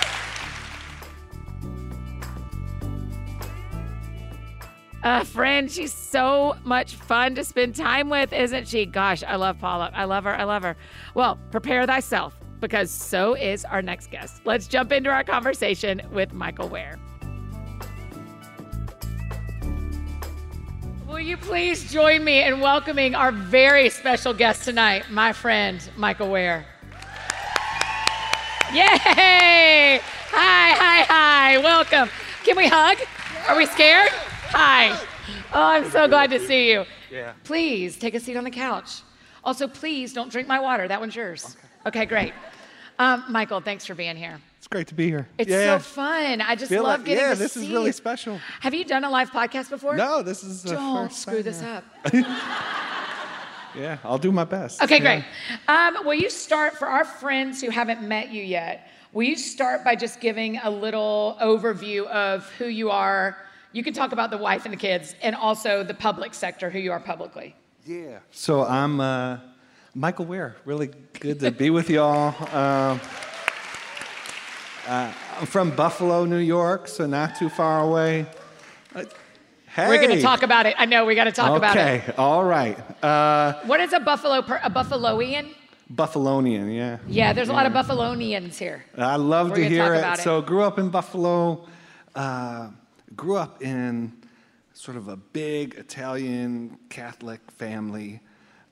Uh, friend, she's so much fun to spend time with, isn't she? Gosh, I love Paula. I love her. I love her. Well, prepare thyself because so is our next guest. Let's jump into our conversation with Michael Wear. Will you please join me in welcoming our very special guest tonight, my friend Michael Wear? Yay! Hi, hi, hi. Welcome. Can we hug? Are we scared? Hi. Oh, I'm so glad to see you. Yeah. Please take a seat on the couch. Also, please don't drink my water. That one's yours. Okay, great. Um, Michael, thanks for being here. It's great to be here. It's yeah. so fun. I just Feel love like- getting yeah, to this see is really special. Have you done a live podcast before? No, this is the Don't first screw time, this yeah. up. Yeah, I'll do my best. Okay, Yeah. great. Um, will you start for our friends who haven't met you yet? Will you start by just giving a little overview of who you are? You can talk about the wife and the kids, and also the public sector, who you are publicly. Yeah. So I'm uh, Michael Wear. Really good to be with y'all. Um, uh, I'm from Buffalo, New York, so not too far away. Uh, hey. We're going to talk about it. I know we got to talk about it. Okay. All right. Uh, What is a buffalo? Per, a buffaloian? Buffalonian. Yeah. Yeah, there's a lot of buffalonians here. I love We're to hear talk it. about it. So, grew up in Buffalo. Uh, grew up in sort of a big Italian Catholic family,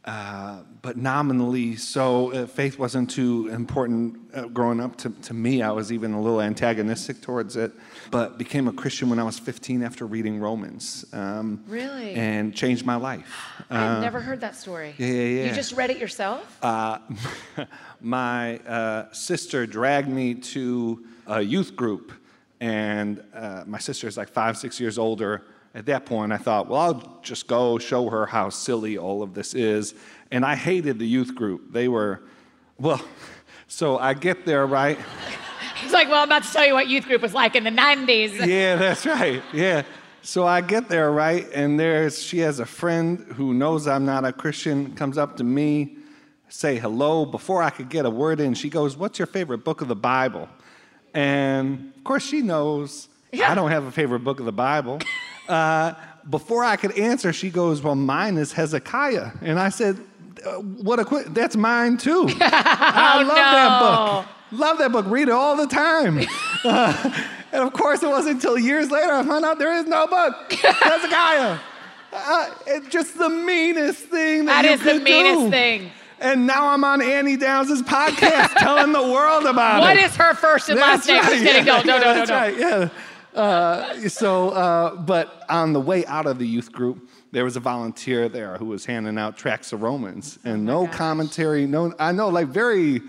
uh, but nominally. So, uh, faith wasn't too important uh, growing up to, to me. I was even a little antagonistic towards it, but became a Christian when I was 15 after reading Romans. Um, Really? And changed my life. I've never heard that story. yeah, yeah, You just read it yourself? Uh, my uh, sister dragged me to a youth group, and uh, my sister is like five, six years older. At that point, I thought, well, I'll just go show her how silly all of this is. And I hated the youth group. They were, well, so I get there, right? He's like, well, I'm about to tell you what youth group was like in the 90s. yeah, that's right. Yeah. So I get there, right? And there's she has a friend who knows I'm not a Christian, comes up to me, say hello. Before I could get a word in, she goes, What's your favorite book of the Bible? And of course, she knows Yeah. I don't have a favorite book of the Bible. Uh, before I could answer, she goes, Well, mine is Hezekiah. And I said, "Uh, What a quick, that's mine too. I love that book. Love that book. Read it all the time. Uh, and of course, it wasn't until years later I found out there is no book. Hezekiah. Uh, it's just the meanest thing that, That is the meanest do. thing. And now I'm on Annie Downs' podcast telling the world about What What is her first and last name? Just kidding. No, no, no, no, that's no. right. Yeah. Uh, so, uh, but on the way out of the youth group, there was a volunteer there who was handing out tracts of Romans, and no commentary. No, I know, like very.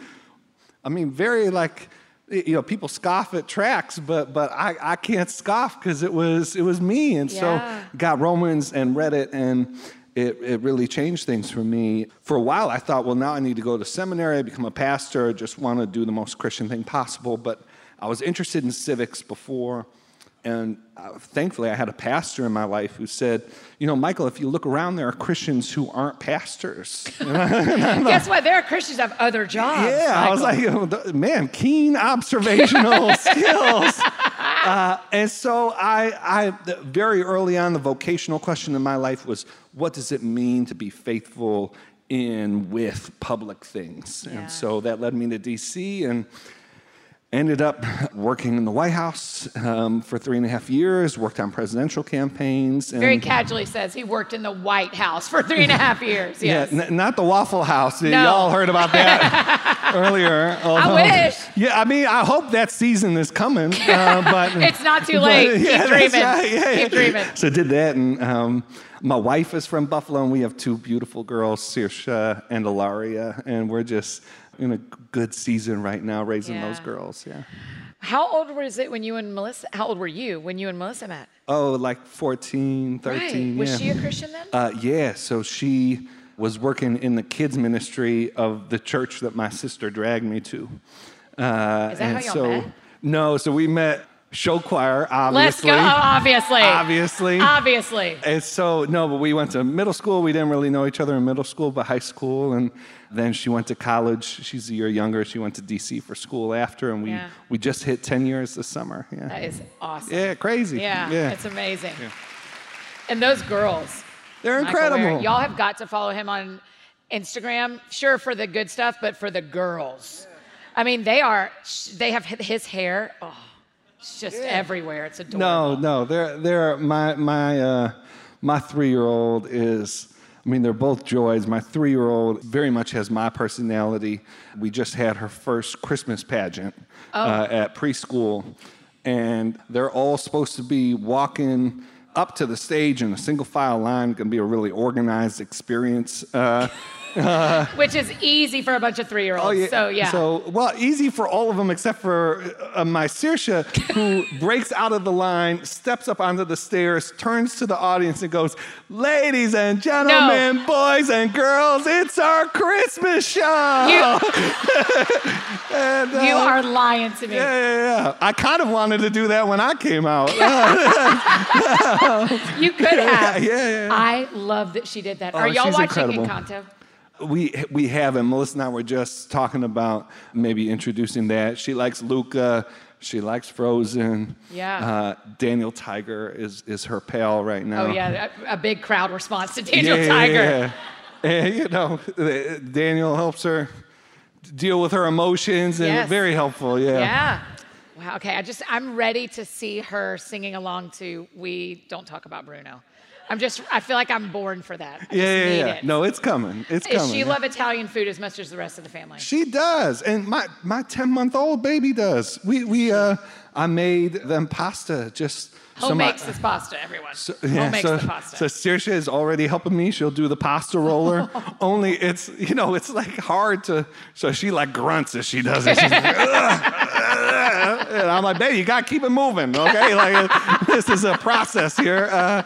I mean, very like. You know, people scoff at tracks, but but I, I can't scoff because it was it was me, and Yeah. so got Romans and read it, and it, it really changed things for me. For a while, I thought, well, now I need to go to seminary, become a pastor, just want to do the most Christian thing possible. But I was interested in civics before, and uh, thankfully, I had a pastor in my life who said, you know, Michael, if you look around, there are Christians who aren't pastors. Guess what? There are Christians who have other jobs. Yeah, I was like, man, keen observational skills. Uh, and so I, I, very early on, the vocational question in my life was, what does it mean to be faithful in with public things? Yeah. And so that led me to DC and ended up working in the White House um, for three and a half years, worked on presidential campaigns. And very casually says he worked in the White House for three and a half years. Yes. Yeah, n- not the Waffle House. No. Y'all heard about that earlier. although- wish. Yeah, I mean, I hope that season is coming. Uh, but It's not too but- late. Keep dreaming. right, yeah, yeah. Keep dreaming. So did that, and um, my wife is from Buffalo, and we have two beautiful girls, Saoirse and Ilaria, and we're just in a good season right now, raising those girls. Yeah. How old was it when you and Melissa? How old were you when you and Melissa met? Oh, like 14, 13. right. Was yeah. she a Christian then? Uh, yeah, so she was working in the kids ministry of the church that my sister dragged me to. Uh, Is that and how y'all so, met? No, so we met. Show choir, obviously. Let's go. Oh, obviously. Obviously. Obviously. And so, no, but we went to middle school. We didn't really know each other in middle school, but high school. And then she went to college. She's a year younger. She went to DC for school after. And we, Yeah. we just hit 10 years this summer. Yeah. That is awesome. yeah, crazy. Yeah, yeah. it's amazing. And those girls, They're Michael incredible. Wear, y'all have got to follow him on Instagram. Sure, for the good stuff, but for the girls, I mean, they are. They have his hair. Oh, it's just everywhere. It's adorable. No, no, they're they're my my uh, my three year old is. I mean, they're both joys. My three year old very much has my personality. We just had her first Christmas pageant uh, at preschool, and they're all supposed to be walking up to the stage in a single file line. Going to be a really organized experience. Uh, which is easy for a bunch of three-year-olds. So yeah. Oh, So, well, easy for all of them except for uh, my Saoirse, who breaks out of the line, steps up onto the stairs, turns to the audience, and goes, Ladies and gentlemen, boys and girls, it's our Christmas show. you, And, uh, you are lying to me. Yeah, yeah, yeah. I kind of wanted to do that when I came out. You could have. yeah, yeah. I love that she did that. Oh, Are y'all watching incredible. Encanto? We we haven't. Melissa and I were just talking about maybe introducing that. She likes Luca. She likes Frozen. Yeah. Uh, Daniel Tiger is is her pal right now. Oh yeah, a, a big crowd response to Daniel yeah, Tiger. Yeah, yeah. And you know, Daniel helps her deal with her emotions and Yes. very helpful. Yeah. Yeah. Wow. Okay. I just I'm ready to see her singing along to "We Don't Talk About Bruno." I'm just I feel like I'm born for that. I Yeah, just yeah, need yeah. it. No, it's coming. It's Does coming. she yeah. love Italian food as much as the rest of the family? She does, and my my ten month old baby does. We we uh, I made them pasta just. Home some- makes this pasta, everyone. So, Home makes so, the pasta. So Saoirse is already helping me. She'll do the pasta roller. Only it's you know it's like hard to. So she like grunts as she does it. She's like, and I'm like, baby, you gotta keep it moving, okay? Like this is a process here. Uh,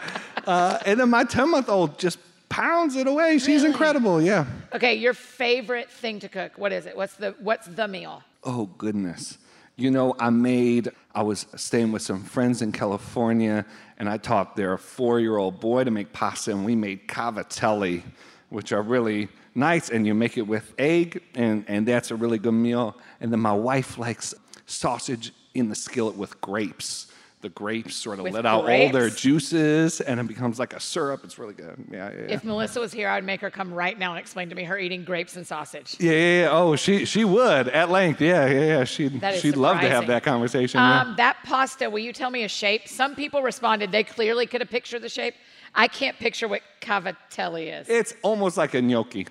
uh, and then my ten month old just pounds it away. She's Really? incredible. Yeah. okay, your favorite thing to cook? What is it? What's the What's the meal? Oh, goodness. You know, I made, I was staying with some friends in California, and I taught their four year old boy to make pasta, and we made cavatelli, which are really nice, and you make it with egg, and, and that's a really good meal. And then my wife likes sausage in the skillet with grapes. The grapes sort of With let out all their juices, and it becomes like a syrup. It's really good. Yeah, yeah. yeah. If Melissa was here, I'd make her come right now and explain to me her eating grapes and sausage. yeah, yeah, yeah. Oh, she she would at length. Yeah, yeah, yeah. She'd she'd love to have that conversation. yeah. Um, that pasta, will you tell me a shape? Some people responded they clearly could have pictured the shape. I can't picture what cavatelli is. It's almost like a gnocchi,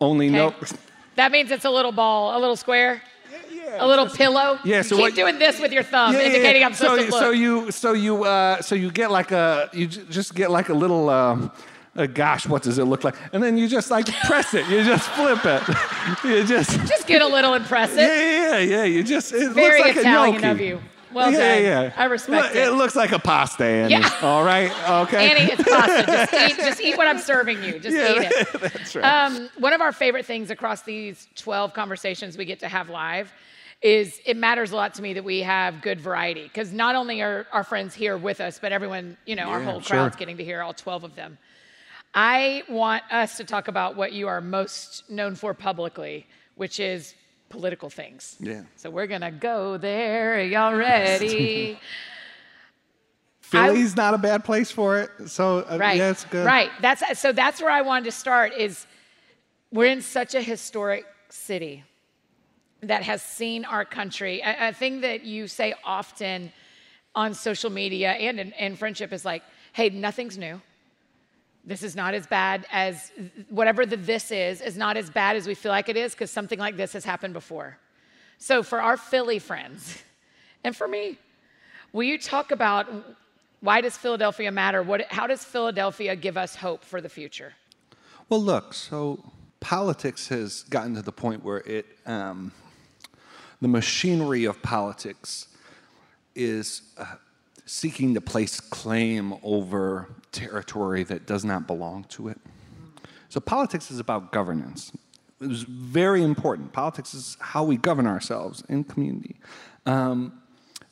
only Okay. no. That means it's a little ball, a little square, Yeah, a little pillow. Yeah, so Keep what- doing this with your thumb, Yeah, yeah, indicating yeah. I'm supposed so, to look. So you, so you, uh, so you get like a, you j- just get like a little, um, uh, gosh, what does it look like? And then you just like press it. You just flip it. you just. Just get a little impressive. Yeah, yeah, yeah. You just. It Very looks like Italian a gnocchi. of you. Well yeah, done. Yeah, I respect it. It looks like a pasta, Annie. Yeah. All right. Okay. Annie, it's pasta. Just eat, just eat what I'm serving you. Just Yeah, eat it. that's right. Um, one of our favorite things across these 12 conversations we get to have live is it matters a lot to me that we have good variety because not only are our friends here with us, but everyone, you know, our whole sure. crowd's getting to hear all 12 of them. I want us to talk about what you are most known for publicly, which is political things. Yeah. So we're going to go there. Are y'all ready? Philly's not a bad place for it. So uh, Right. yeah, it's good. Right. That's so that's where I wanted to start is we're in such a historic city that has seen our country. A, a thing that you say often on social media and in, in friendship is like, hey, nothing's new. This is not as bad as whatever the this is, is not as bad as we feel like it is because something like this has happened before. So, for our Philly friends, and for me, will you talk about why does Philadelphia matter? What, how does Philadelphia give us hope for the future? Well, look, so politics has gotten to the point where it, um, the machinery of politics is uh, seeking to place claim over territory that does not belong to it. So politics is about governance. It is very important. Politics is how we govern ourselves in community. Um,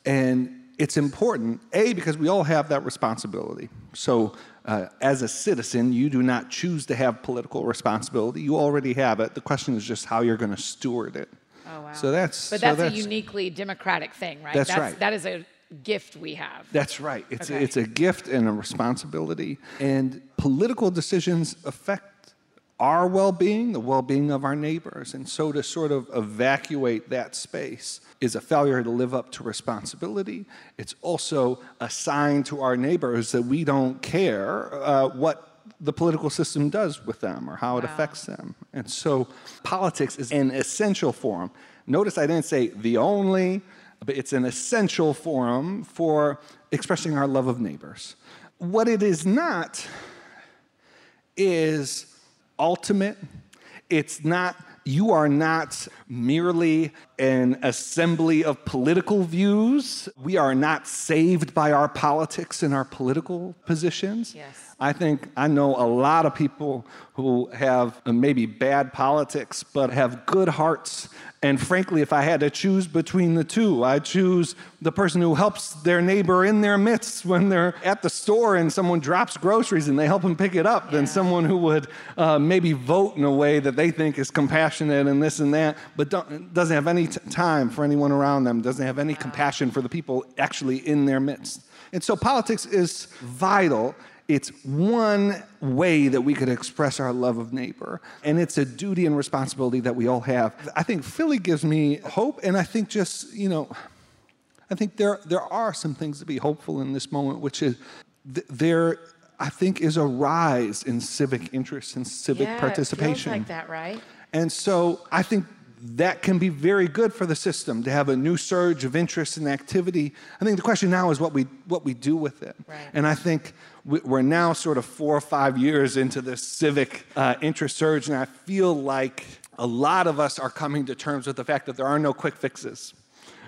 and it's important, A, because we all have that responsibility. So, uh, as a citizen, you do not choose to have political responsibility. You already have it. The question is just how you're going to steward it. Oh, wow. So that's But so that's, that's a uniquely democratic thing, right? That's right. That is a gift we have. That's right. It's, Okay. a, it's a gift and a responsibility. And political decisions affect our well being, the well being of our neighbors. And so to sort of evacuate that space is a failure to live up to responsibility. It's also a sign to our neighbors that we don't care uh, what the political system does with them or how it Wow. affects them. And so politics is an essential forum. Notice I didn't say the only, but it's an essential forum for expressing our love of neighbors. What it is not is ultimate. It's not, you are not merely an assembly of political views. We are not saved by our politics and our political positions. Yes. I think I know a lot of people who have uh, maybe bad politics, but have good hearts. And frankly, if I had to choose between the two, I choose the person who helps their neighbor in their midst when they're at the store and someone drops groceries and they help them pick it up than someone who would uh, maybe vote in a way that they think is compassionate and this and that, but don't, doesn't have any t- time for anyone around them, doesn't have any compassion for the people actually in their midst. And so politics is vital. It's one way that we could express our love of neighbor. And it's a duty and responsibility that we all have. I think Philly gives me hope, and I think just, you know, I think there, there are some things to be hopeful in this moment, which is th- there, I think, is a rise in civic interest and civic yeah, participation. It feels like that, right? And so I think that can be very good for the system to have a new surge of interest and activity. I think the question now is what we, what we do with it. Right. And I think we're now sort of four or five years into this civic uh, interest surge, and I feel like a lot of us are coming to terms with the fact that there are no quick fixes.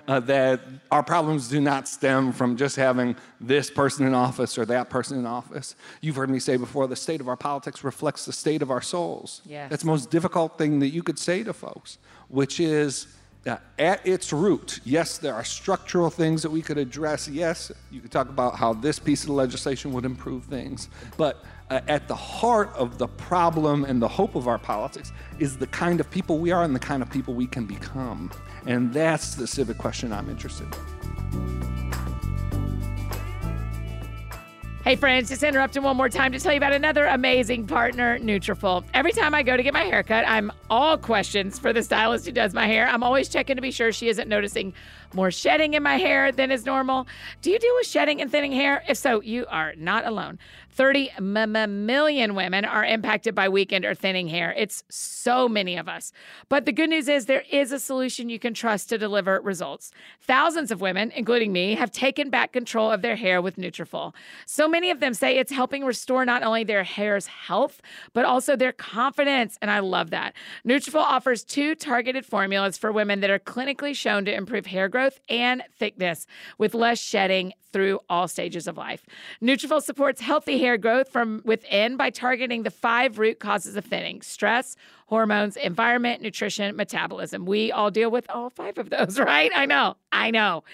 Uh, that our problems do not stem from just having this person in office or that person in office. You've heard me say before the state of our politics reflects the state of our souls. Yes. That's the most difficult thing that you could say to folks, which is uh, at its root, yes, there are structural things that we could address. Yes, you could talk about how this piece of legislation would improve things. But uh, at the heart of the problem and the hope of our politics is the kind of people we are and the kind of people we can become. And that's the civic question I'm interested in. Hey friends, just interrupting one more time to tell you about another amazing partner, Nutrafol. Every time I go to get my haircut, I'm all questions for the stylist who does my hair. I'm always checking to be sure she isn't noticing more shedding in my hair than is normal. Do you deal with shedding and thinning hair? If so, you are not alone. 30 m- million women are impacted by weakened or thinning hair. It's so many of us. But the good news is there is a solution you can trust to deliver results. Thousands of women, including me, have taken back control of their hair with Nutrafol. So many of them say it's helping restore not only their hair's health, but also their confidence, and I love that. Nutrafol offers two targeted formulas for women that are clinically shown to improve hair growth and thickness with less shedding through all stages of life. Nutrafol supports healthy hair growth from within by targeting the five root causes of thinning: stress, hormones, environment, nutrition, metabolism. We all deal with all five of those, right? I know. I know.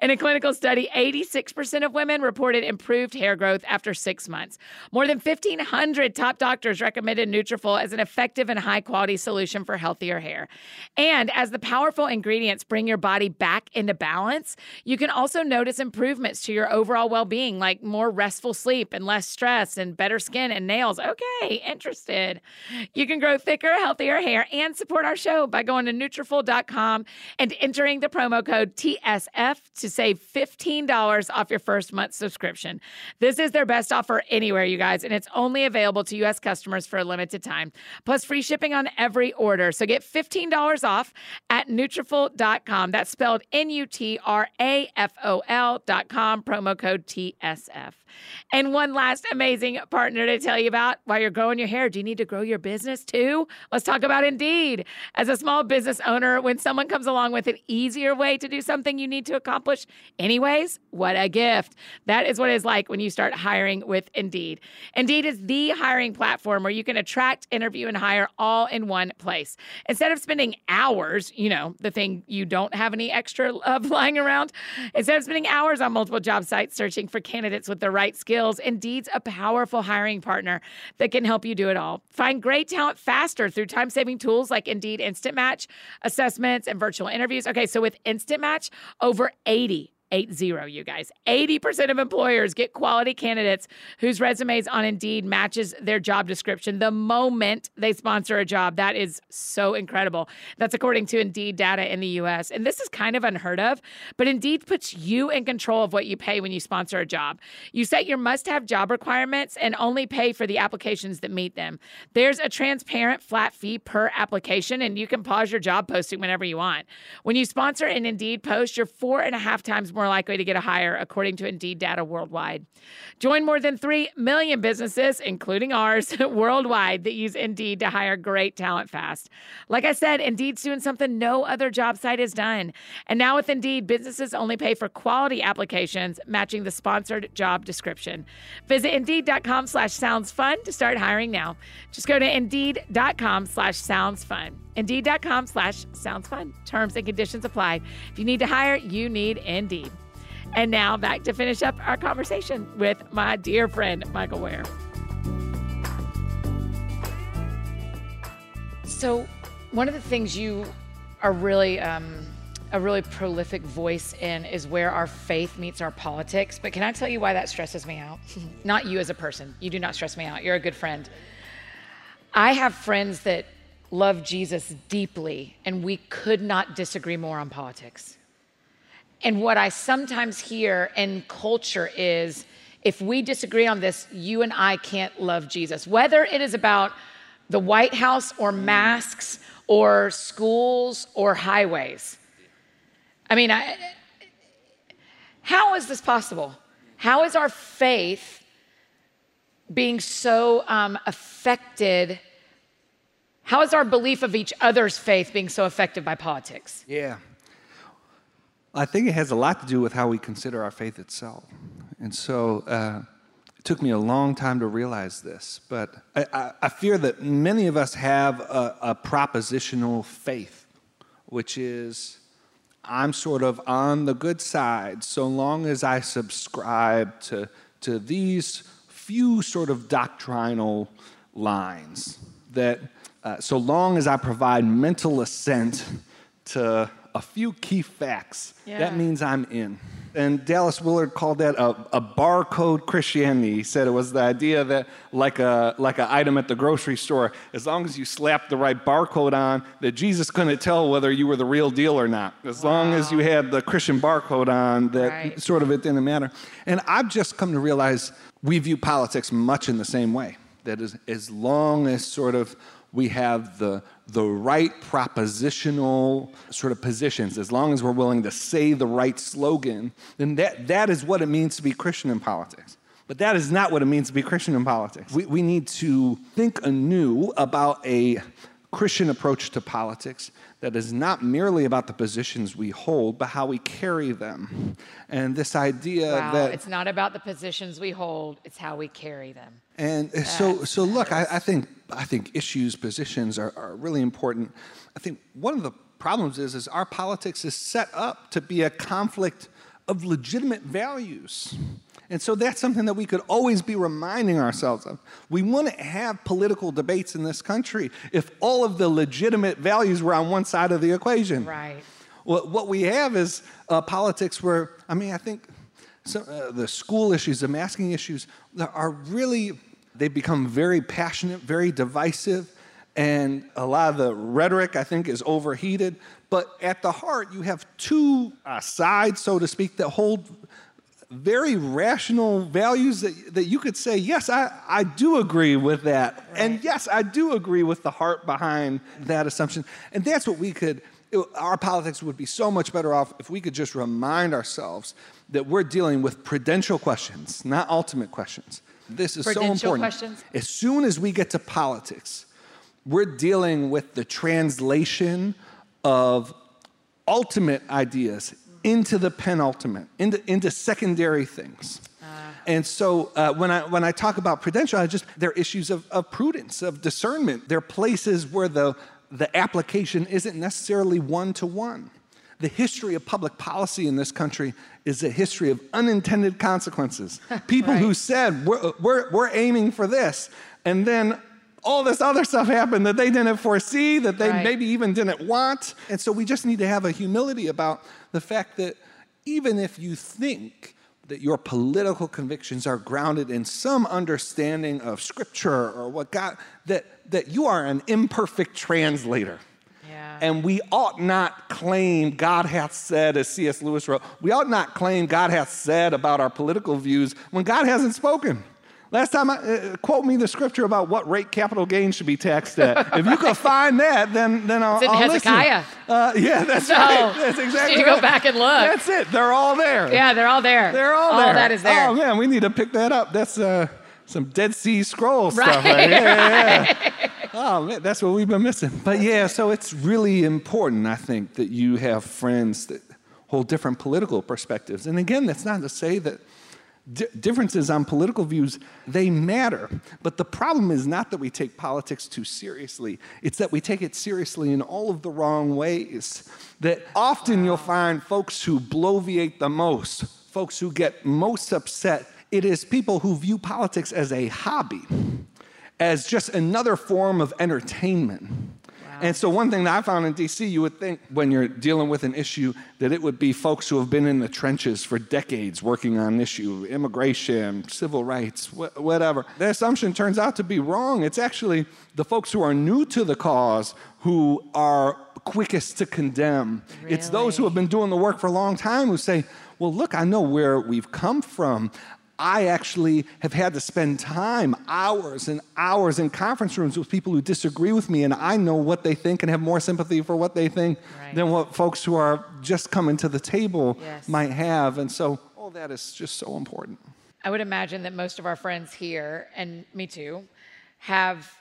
In a clinical study, 86% of women reported improved hair growth after 6 months. More than 1500 top doctors recommended Nutrafol as an effective and high-quality solution for healthier hair. And as the powerful ingredients bring your body back into balance, you can also notice improvements to your overall well-being like more restful sleep and less stress and better skin and nails. Okay, interested. You can grow thicker, healthier hair and support our show by going to Nutrafol.com and entering the promo code TSF to save $15 off your first month subscription. This is their best offer anywhere, you guys, and it's only available to U.S. customers for a limited time. Plus free shipping on every order. So get $15 off at Nutrafol.com. That's spelled N-U-T-R-A-F-O-L dot com, promo code TSF. And one last amazing partner to tell you about while you're growing your hair. Do you need to grow your business too? Let's Let's talk about Indeed. As a small business owner, when someone comes along with an easier way to do something you need to accomplish anyways, what a gift. That is what it's like when you start hiring with Indeed. Indeed is the hiring platform where you can attract, interview, and hire all in one place. Instead of spending hours, you know, the thing you don't have any extra of lying around, instead of spending hours on multiple job sites searching for candidates with the right skills, Indeed's a powerful hiring partner that can help you do it all. Find great talent faster through time saving tools like Indeed Instant Match, assessments, and virtual interviews. Okay, so with Instant Match, over 80 eight zero, you guys. 80% of employers get quality candidates whose resumes on Indeed matches their job description the moment they sponsor a job. That is so incredible. That's according to Indeed data in the US. And this is kind of unheard of, but Indeed puts you in control of what you pay when you sponsor a job. You set your must have job requirements and only pay for the applications that meet them. There's a transparent flat fee per application, and you can pause your job posting whenever you want. When you sponsor an Indeed post, you're four and a half times more likely to get a hire, according to Indeed data worldwide. Join more than 3 million businesses, including ours, worldwide that use Indeed to hire great talent fast. Like I said, Indeed's doing something no other job site has done. And now with Indeed, businesses only pay for quality applications matching the sponsored job description. Visit Indeed.com slash sounds fun to start hiring now. Just go to Indeed.com slash sounds fun. Indeed.com slash sounds fun. Terms and conditions apply. If you need to hire, you need Indeed. And now back to finish up our conversation with my dear friend, Michael Wear. So, one of the things you are really um, a really prolific voice in is where our faith meets our politics. But can I tell you why that stresses me out? not you as a person. You do not stress me out. You're a good friend. I have friends that love Jesus deeply, and we could not disagree more on politics. And what I sometimes hear in culture is if we disagree on this, you and I can't love Jesus. Whether it is about the White House or masks or schools or highways. I mean, I, how is this possible? How is our faith being so um, affected? How is our belief of each other's faith being so affected by politics? Yeah. I think it has a lot to do with how we consider our faith itself. And so uh, it took me a long time to realize this, but I, I, I fear that many of us have a, a propositional faith, which is I'm sort of on the good side so long as I subscribe to, to these few sort of doctrinal lines. That uh, so long as I provide mental assent to a few key facts, Yeah. that means I'm in. And Dallas Willard called that a, a barcode Christianity. He said it was the idea that, like a like an item at the grocery store, as long as you slapped the right barcode on, that Jesus couldn't tell whether you were the real deal or not. As long as you had the Christian barcode on, that Right. sort of it didn't matter. And I've just come to realize we view politics much in the same way. That is, as long as sort of we have the the right propositional sort of positions, as long as we're willing to say the right slogan, then that, that is what it means to be Christian in politics. But that is not what it means to be Christian in politics. We, we need to think anew about a Christian approach to politics that is not merely about the positions we hold, but how we carry them. And this idea Wow, that it's not about the positions we hold, it's how we carry them. And so, so look, I, I think I think issues, positions are, are really important. I think one of the problems is is our politics is set up to be a conflict of legitimate values. And so that's something that we could always be reminding ourselves of. We wouldn't have political debates in this country if all of the legitimate values were on one side of the equation. Right. What, what we have is uh, politics where, I mean, I think some, uh, the school issues, the masking issues, are really, they become very passionate, very divisive, and a lot of the rhetoric, I think, is overheated. But at the heart, you have two uh, sides, so to speak, that hold very rational values that, that you could say, yes, I, I do agree with that. And yes, I do agree with the heart behind that assumption. And that's what we could, it- our politics would be so much better off if we could just remind ourselves that we're dealing with prudential questions, not ultimate questions. This is so important. questions? As soon as we get to politics, we're dealing with the translation of ultimate ideas into the penultimate, into, into secondary things. And so uh, when, I, when I talk about prudential, I just, they're issues of, of prudence, of discernment. They're places where the, the application isn't necessarily one to one. The history of public policy in this country is a history of unintended consequences. People Right. who said, we're, we're, we're aiming for this, and then all this other stuff happened that they didn't foresee, that they Right. maybe even didn't want. And so we just need to have a humility about the fact that even if you think that your political convictions are grounded in some understanding of scripture or what God, that, that you are an imperfect translator. And we ought not claim God hath said, as C.S. Lewis wrote, we ought not claim God hath said about our political views when God hasn't spoken. Last time, I, uh, quote me the scripture about what rate capital gains should be taxed at. if you can find that, then then I'll, It's in I'll listen. Hezekiah. Uh, yeah, that's So, right. That's exactly need to go back and look. That's it. They're all there. yeah, they're all there. They're all there. All that is there. Oh man, we need to pick that up. That's uh, some Dead Sea Scroll stuff. Right, Right? Yeah, yeah, yeah. Oh man, that's what we've been missing. But yeah, so it's really important, I think, that you have friends that hold different political perspectives. And again, that's not to say that di- differences on political views they matter. But the problem is not that we take politics too seriously. It's that we take it seriously in all of the wrong ways. That often you'll find folks who bloviate the most, folks who get most upset. It is people who view politics as a hobby, as just another form of entertainment. And so, one thing that I found in DC, you would think when you're dealing with an issue that it would be folks who have been in the trenches for decades working on an issue, of immigration, civil rights, wh- whatever. The assumption turns out to be wrong. It's actually the folks who are new to the cause who are quickest to condemn. It's those who have been doing the work for a long time who say, well, look, I know where we've come from. I actually have had to spend time, hours and hours in conference rooms with people who disagree with me, and I know what they think and have more sympathy for what they think Right. than what folks who are just coming to the table Yes. might have. And so, all that is just so important. I would imagine that most of our friends here, and me too, have.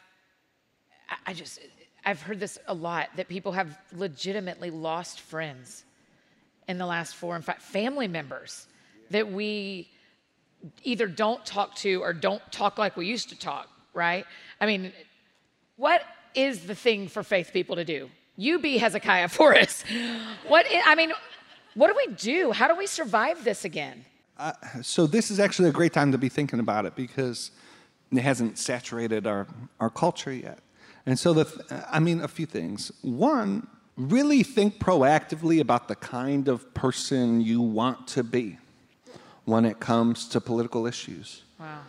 I- I just, I've heard this a lot that people have legitimately lost friends in the last four and five family members that we either don't talk to or don't talk like we used to talk, right? I mean, what is the thing for faith people to do? You be Hezekiah for us. What I, mean, what do we do? How do we survive this again? Uh, so, this is actually a great time to be thinking about it because it hasn't saturated our, our culture yet. And so, the, uh, I mean, a few things. One, really think proactively about the kind of person you want to be when it comes to political issues. Wow.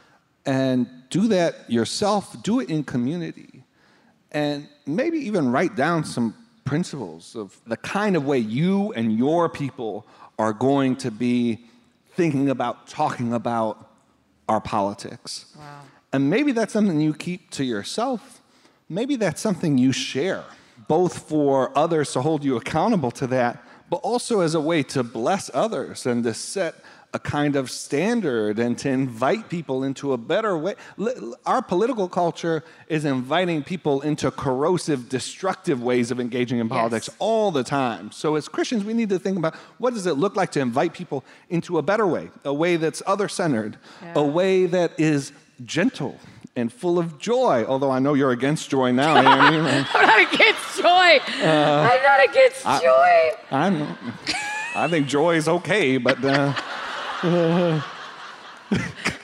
And do that yourself, do it in community, and maybe even write down some principles of the kind of way you and your people are going to be thinking about, talking about our politics. Wow. And maybe that's something you keep to yourself. Maybe that's something you share, both for others to hold you accountable to that, but also as a way to bless others and to set a kind of standard and to invite people into a better way. Our political culture is inviting people into corrosive, destructive ways of engaging in politics Yes. all the time. So as Christians, we need to think about what does it look like to invite people into a better way, a way that's other-centered, Yeah. a way that is gentle and full of joy. Although I know you're against joy now, Amy. I'm not against joy. I'm not against joy. I'm, I think joy is okay, but uh,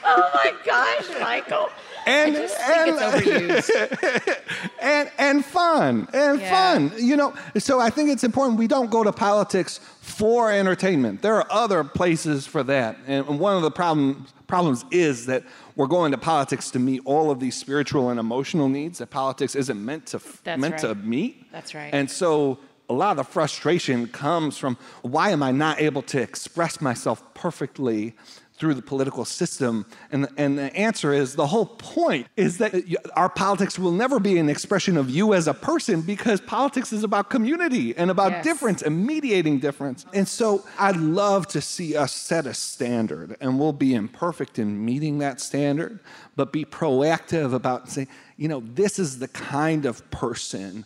Oh my gosh, Michael. and I just think and, it's overused. and and fun and Yeah. fun. You know, so I think it's important we don't go to politics for entertainment. There are other places for that, and one of the problems problems is that we're going to politics to meet all of these spiritual and emotional needs that politics isn't meant to meant to right. meet. That's right. And so a lot of the frustration comes from why am I not able to express myself perfectly through the political system? And, and the answer is the whole point is that our politics will never be an expression of you as a person because politics is about community and about Yes. difference and mediating difference. And so I'd love to see us set a standard, and we'll be imperfect in meeting that standard, but be proactive about saying, you know, this is the kind of person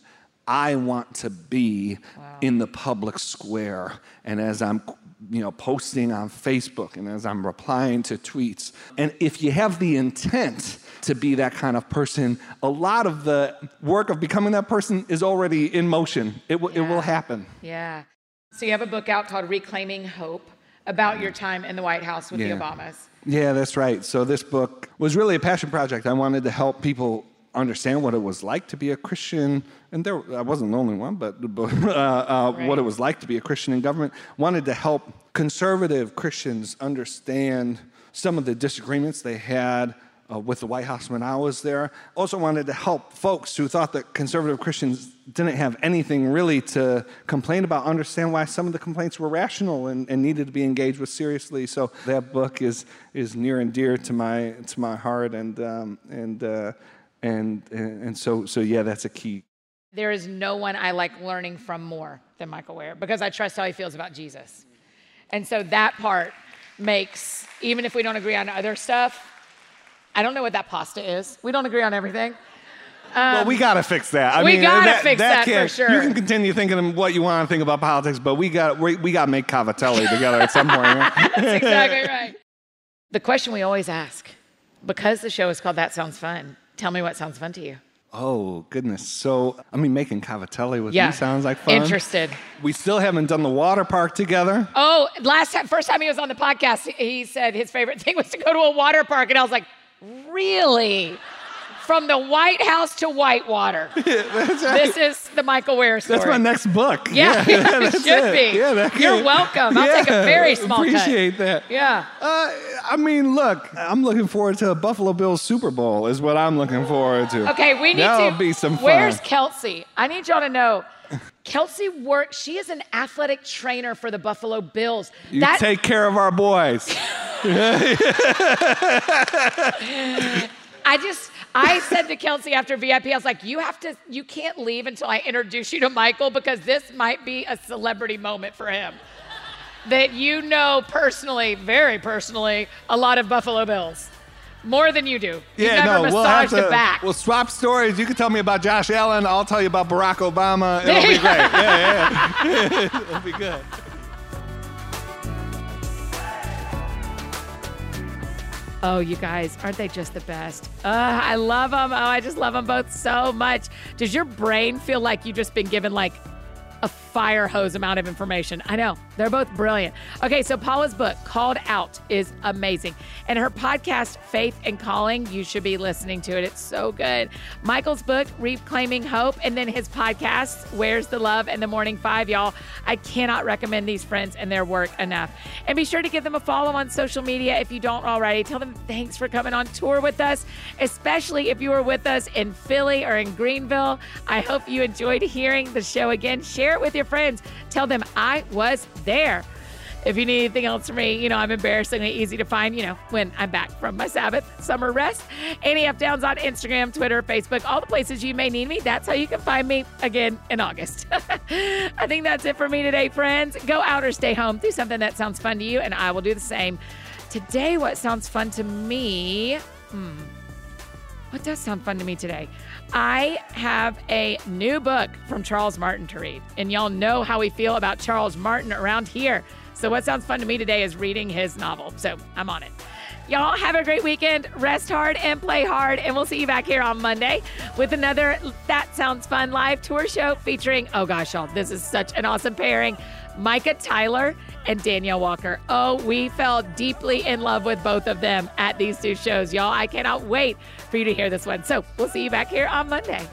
I want to be in the public square. And as I'm, you know, posting on Facebook and as I'm replying to tweets, and if you have the intent to be that kind of person, a lot of the work of becoming that person is already in motion. It will, it will happen. Yeah. So you have a book out called Reclaiming Hope about your time in the White House with Yeah. the Obamas. Yeah, that's right. So this book was really a passion project. I wanted to help people understand what it was like to be a Christian, and there I wasn't the only one, but, but uh, uh, what it was like to be a Christian in government. Wanted to help conservative Christians understand some of the disagreements they had. Uh, with the White House when I was there. Also, wanted to help folks who thought that conservative Christians didn't have anything really to complain about understand why some of the complaints were rational and, and needed to be engaged with seriously. So that book is is near and dear to my to my heart, and um, and, uh, and and and so so yeah, that's a key. There is no one I like learning from more than Michael Wear because I trust how he feels about Jesus. And so that part makes, even if we don't agree on other stuff, I don't know what that pasta is. We don't agree on everything. well, we got to fix that. I Um, we mean, gotta fix that for can't- sure. You can continue thinking what you want to think about politics, but we got we, we got to make Cavatelli together at some point. right? That's exactly right. The question we always ask, because the show is called That Sounds Fun, tell me what sounds fun to you. Oh goodness! So I mean, making Cavatelli with Yeah. you sounds like fun. Interested. We still haven't done the water park together. Oh, last time, first time he was on the podcast, he said his favorite thing was to go to a water park. And I was like, really? From the White House to Whitewater. That's right. This is the Michael Wear story. That's my next book. Yeah, it that's should it. be. Yeah, that You're welcome. I'll take a very small cut. Appreciate that. Yeah. Uh, I mean, look, I'm looking forward to a Buffalo Bills Super Bowl. Is what I'm looking forward to. Okay, we need That'll to. be some fun. Where's Kelsey? I need y'all to know. Kelsey works. She is an athletic trainer for the Buffalo Bills. you that take care of our boys. I just I said to Kelsey after VIP, I was like, you have to, you can't leave until I introduce you to Michael because this might be a celebrity moment for him. That you know personally, very personally, a lot of Buffalo Bills. More than you do. You've yeah, never no, we'll have to. a back. We'll swap stories. You can tell me about Josh Allen. I'll tell you about Barack Obama. It'll be great. Yeah, yeah. It'll be good. Oh, you guys, aren't they just the best? Uh, I love them. Oh, I just love them both so much. Does your brain feel like you've just been given like a fire hose amount of information? I know. They're both brilliant. Okay, so Paula's book, Called Out, is amazing. And her podcast, Faith and Calling, you should be listening to it. It's so good. Michael's book, Reclaiming Hope, and then his podcast, Where's the Love and the Morning Five, y'all. I cannot recommend these friends and their work enough. And be sure to give them a follow on social media if you don't already. Tell them thanks for coming on tour with us, especially if you were with us in Philly or in Greenville. I hope you enjoyed hearing the show again. Share it with your friends. Tell them I was there. If you need anything else from me, you know, I'm embarrassingly easy to find, you know, when I'm back from my Sabbath summer rest. Annie F. Downs on Instagram, Twitter, Facebook, all the places you may need me. That's how you can find me again in August. I think that's it for me today, friends. Go out or stay home. Do something that sounds fun to you, and I will do the same. Today, what sounds fun to me? Hmm. What does sound fun to me today? I have a new book from Charles Martin to read, and y'all know how we feel about Charles Martin around here. So, what sounds fun to me today is reading his novel. So, I'm on it. Y'all have a great weekend. Rest hard and play hard. And we'll see you back here on Monday with another That Sounds Fun live tour show featuring, oh gosh, y'all, this is such an awesome pairing. Micah Tyler and Danielle Walker. Oh, we fell deeply in love with both of them at these two shows, y'all. I cannot wait for you to hear this one. So we'll see you back here on Monday.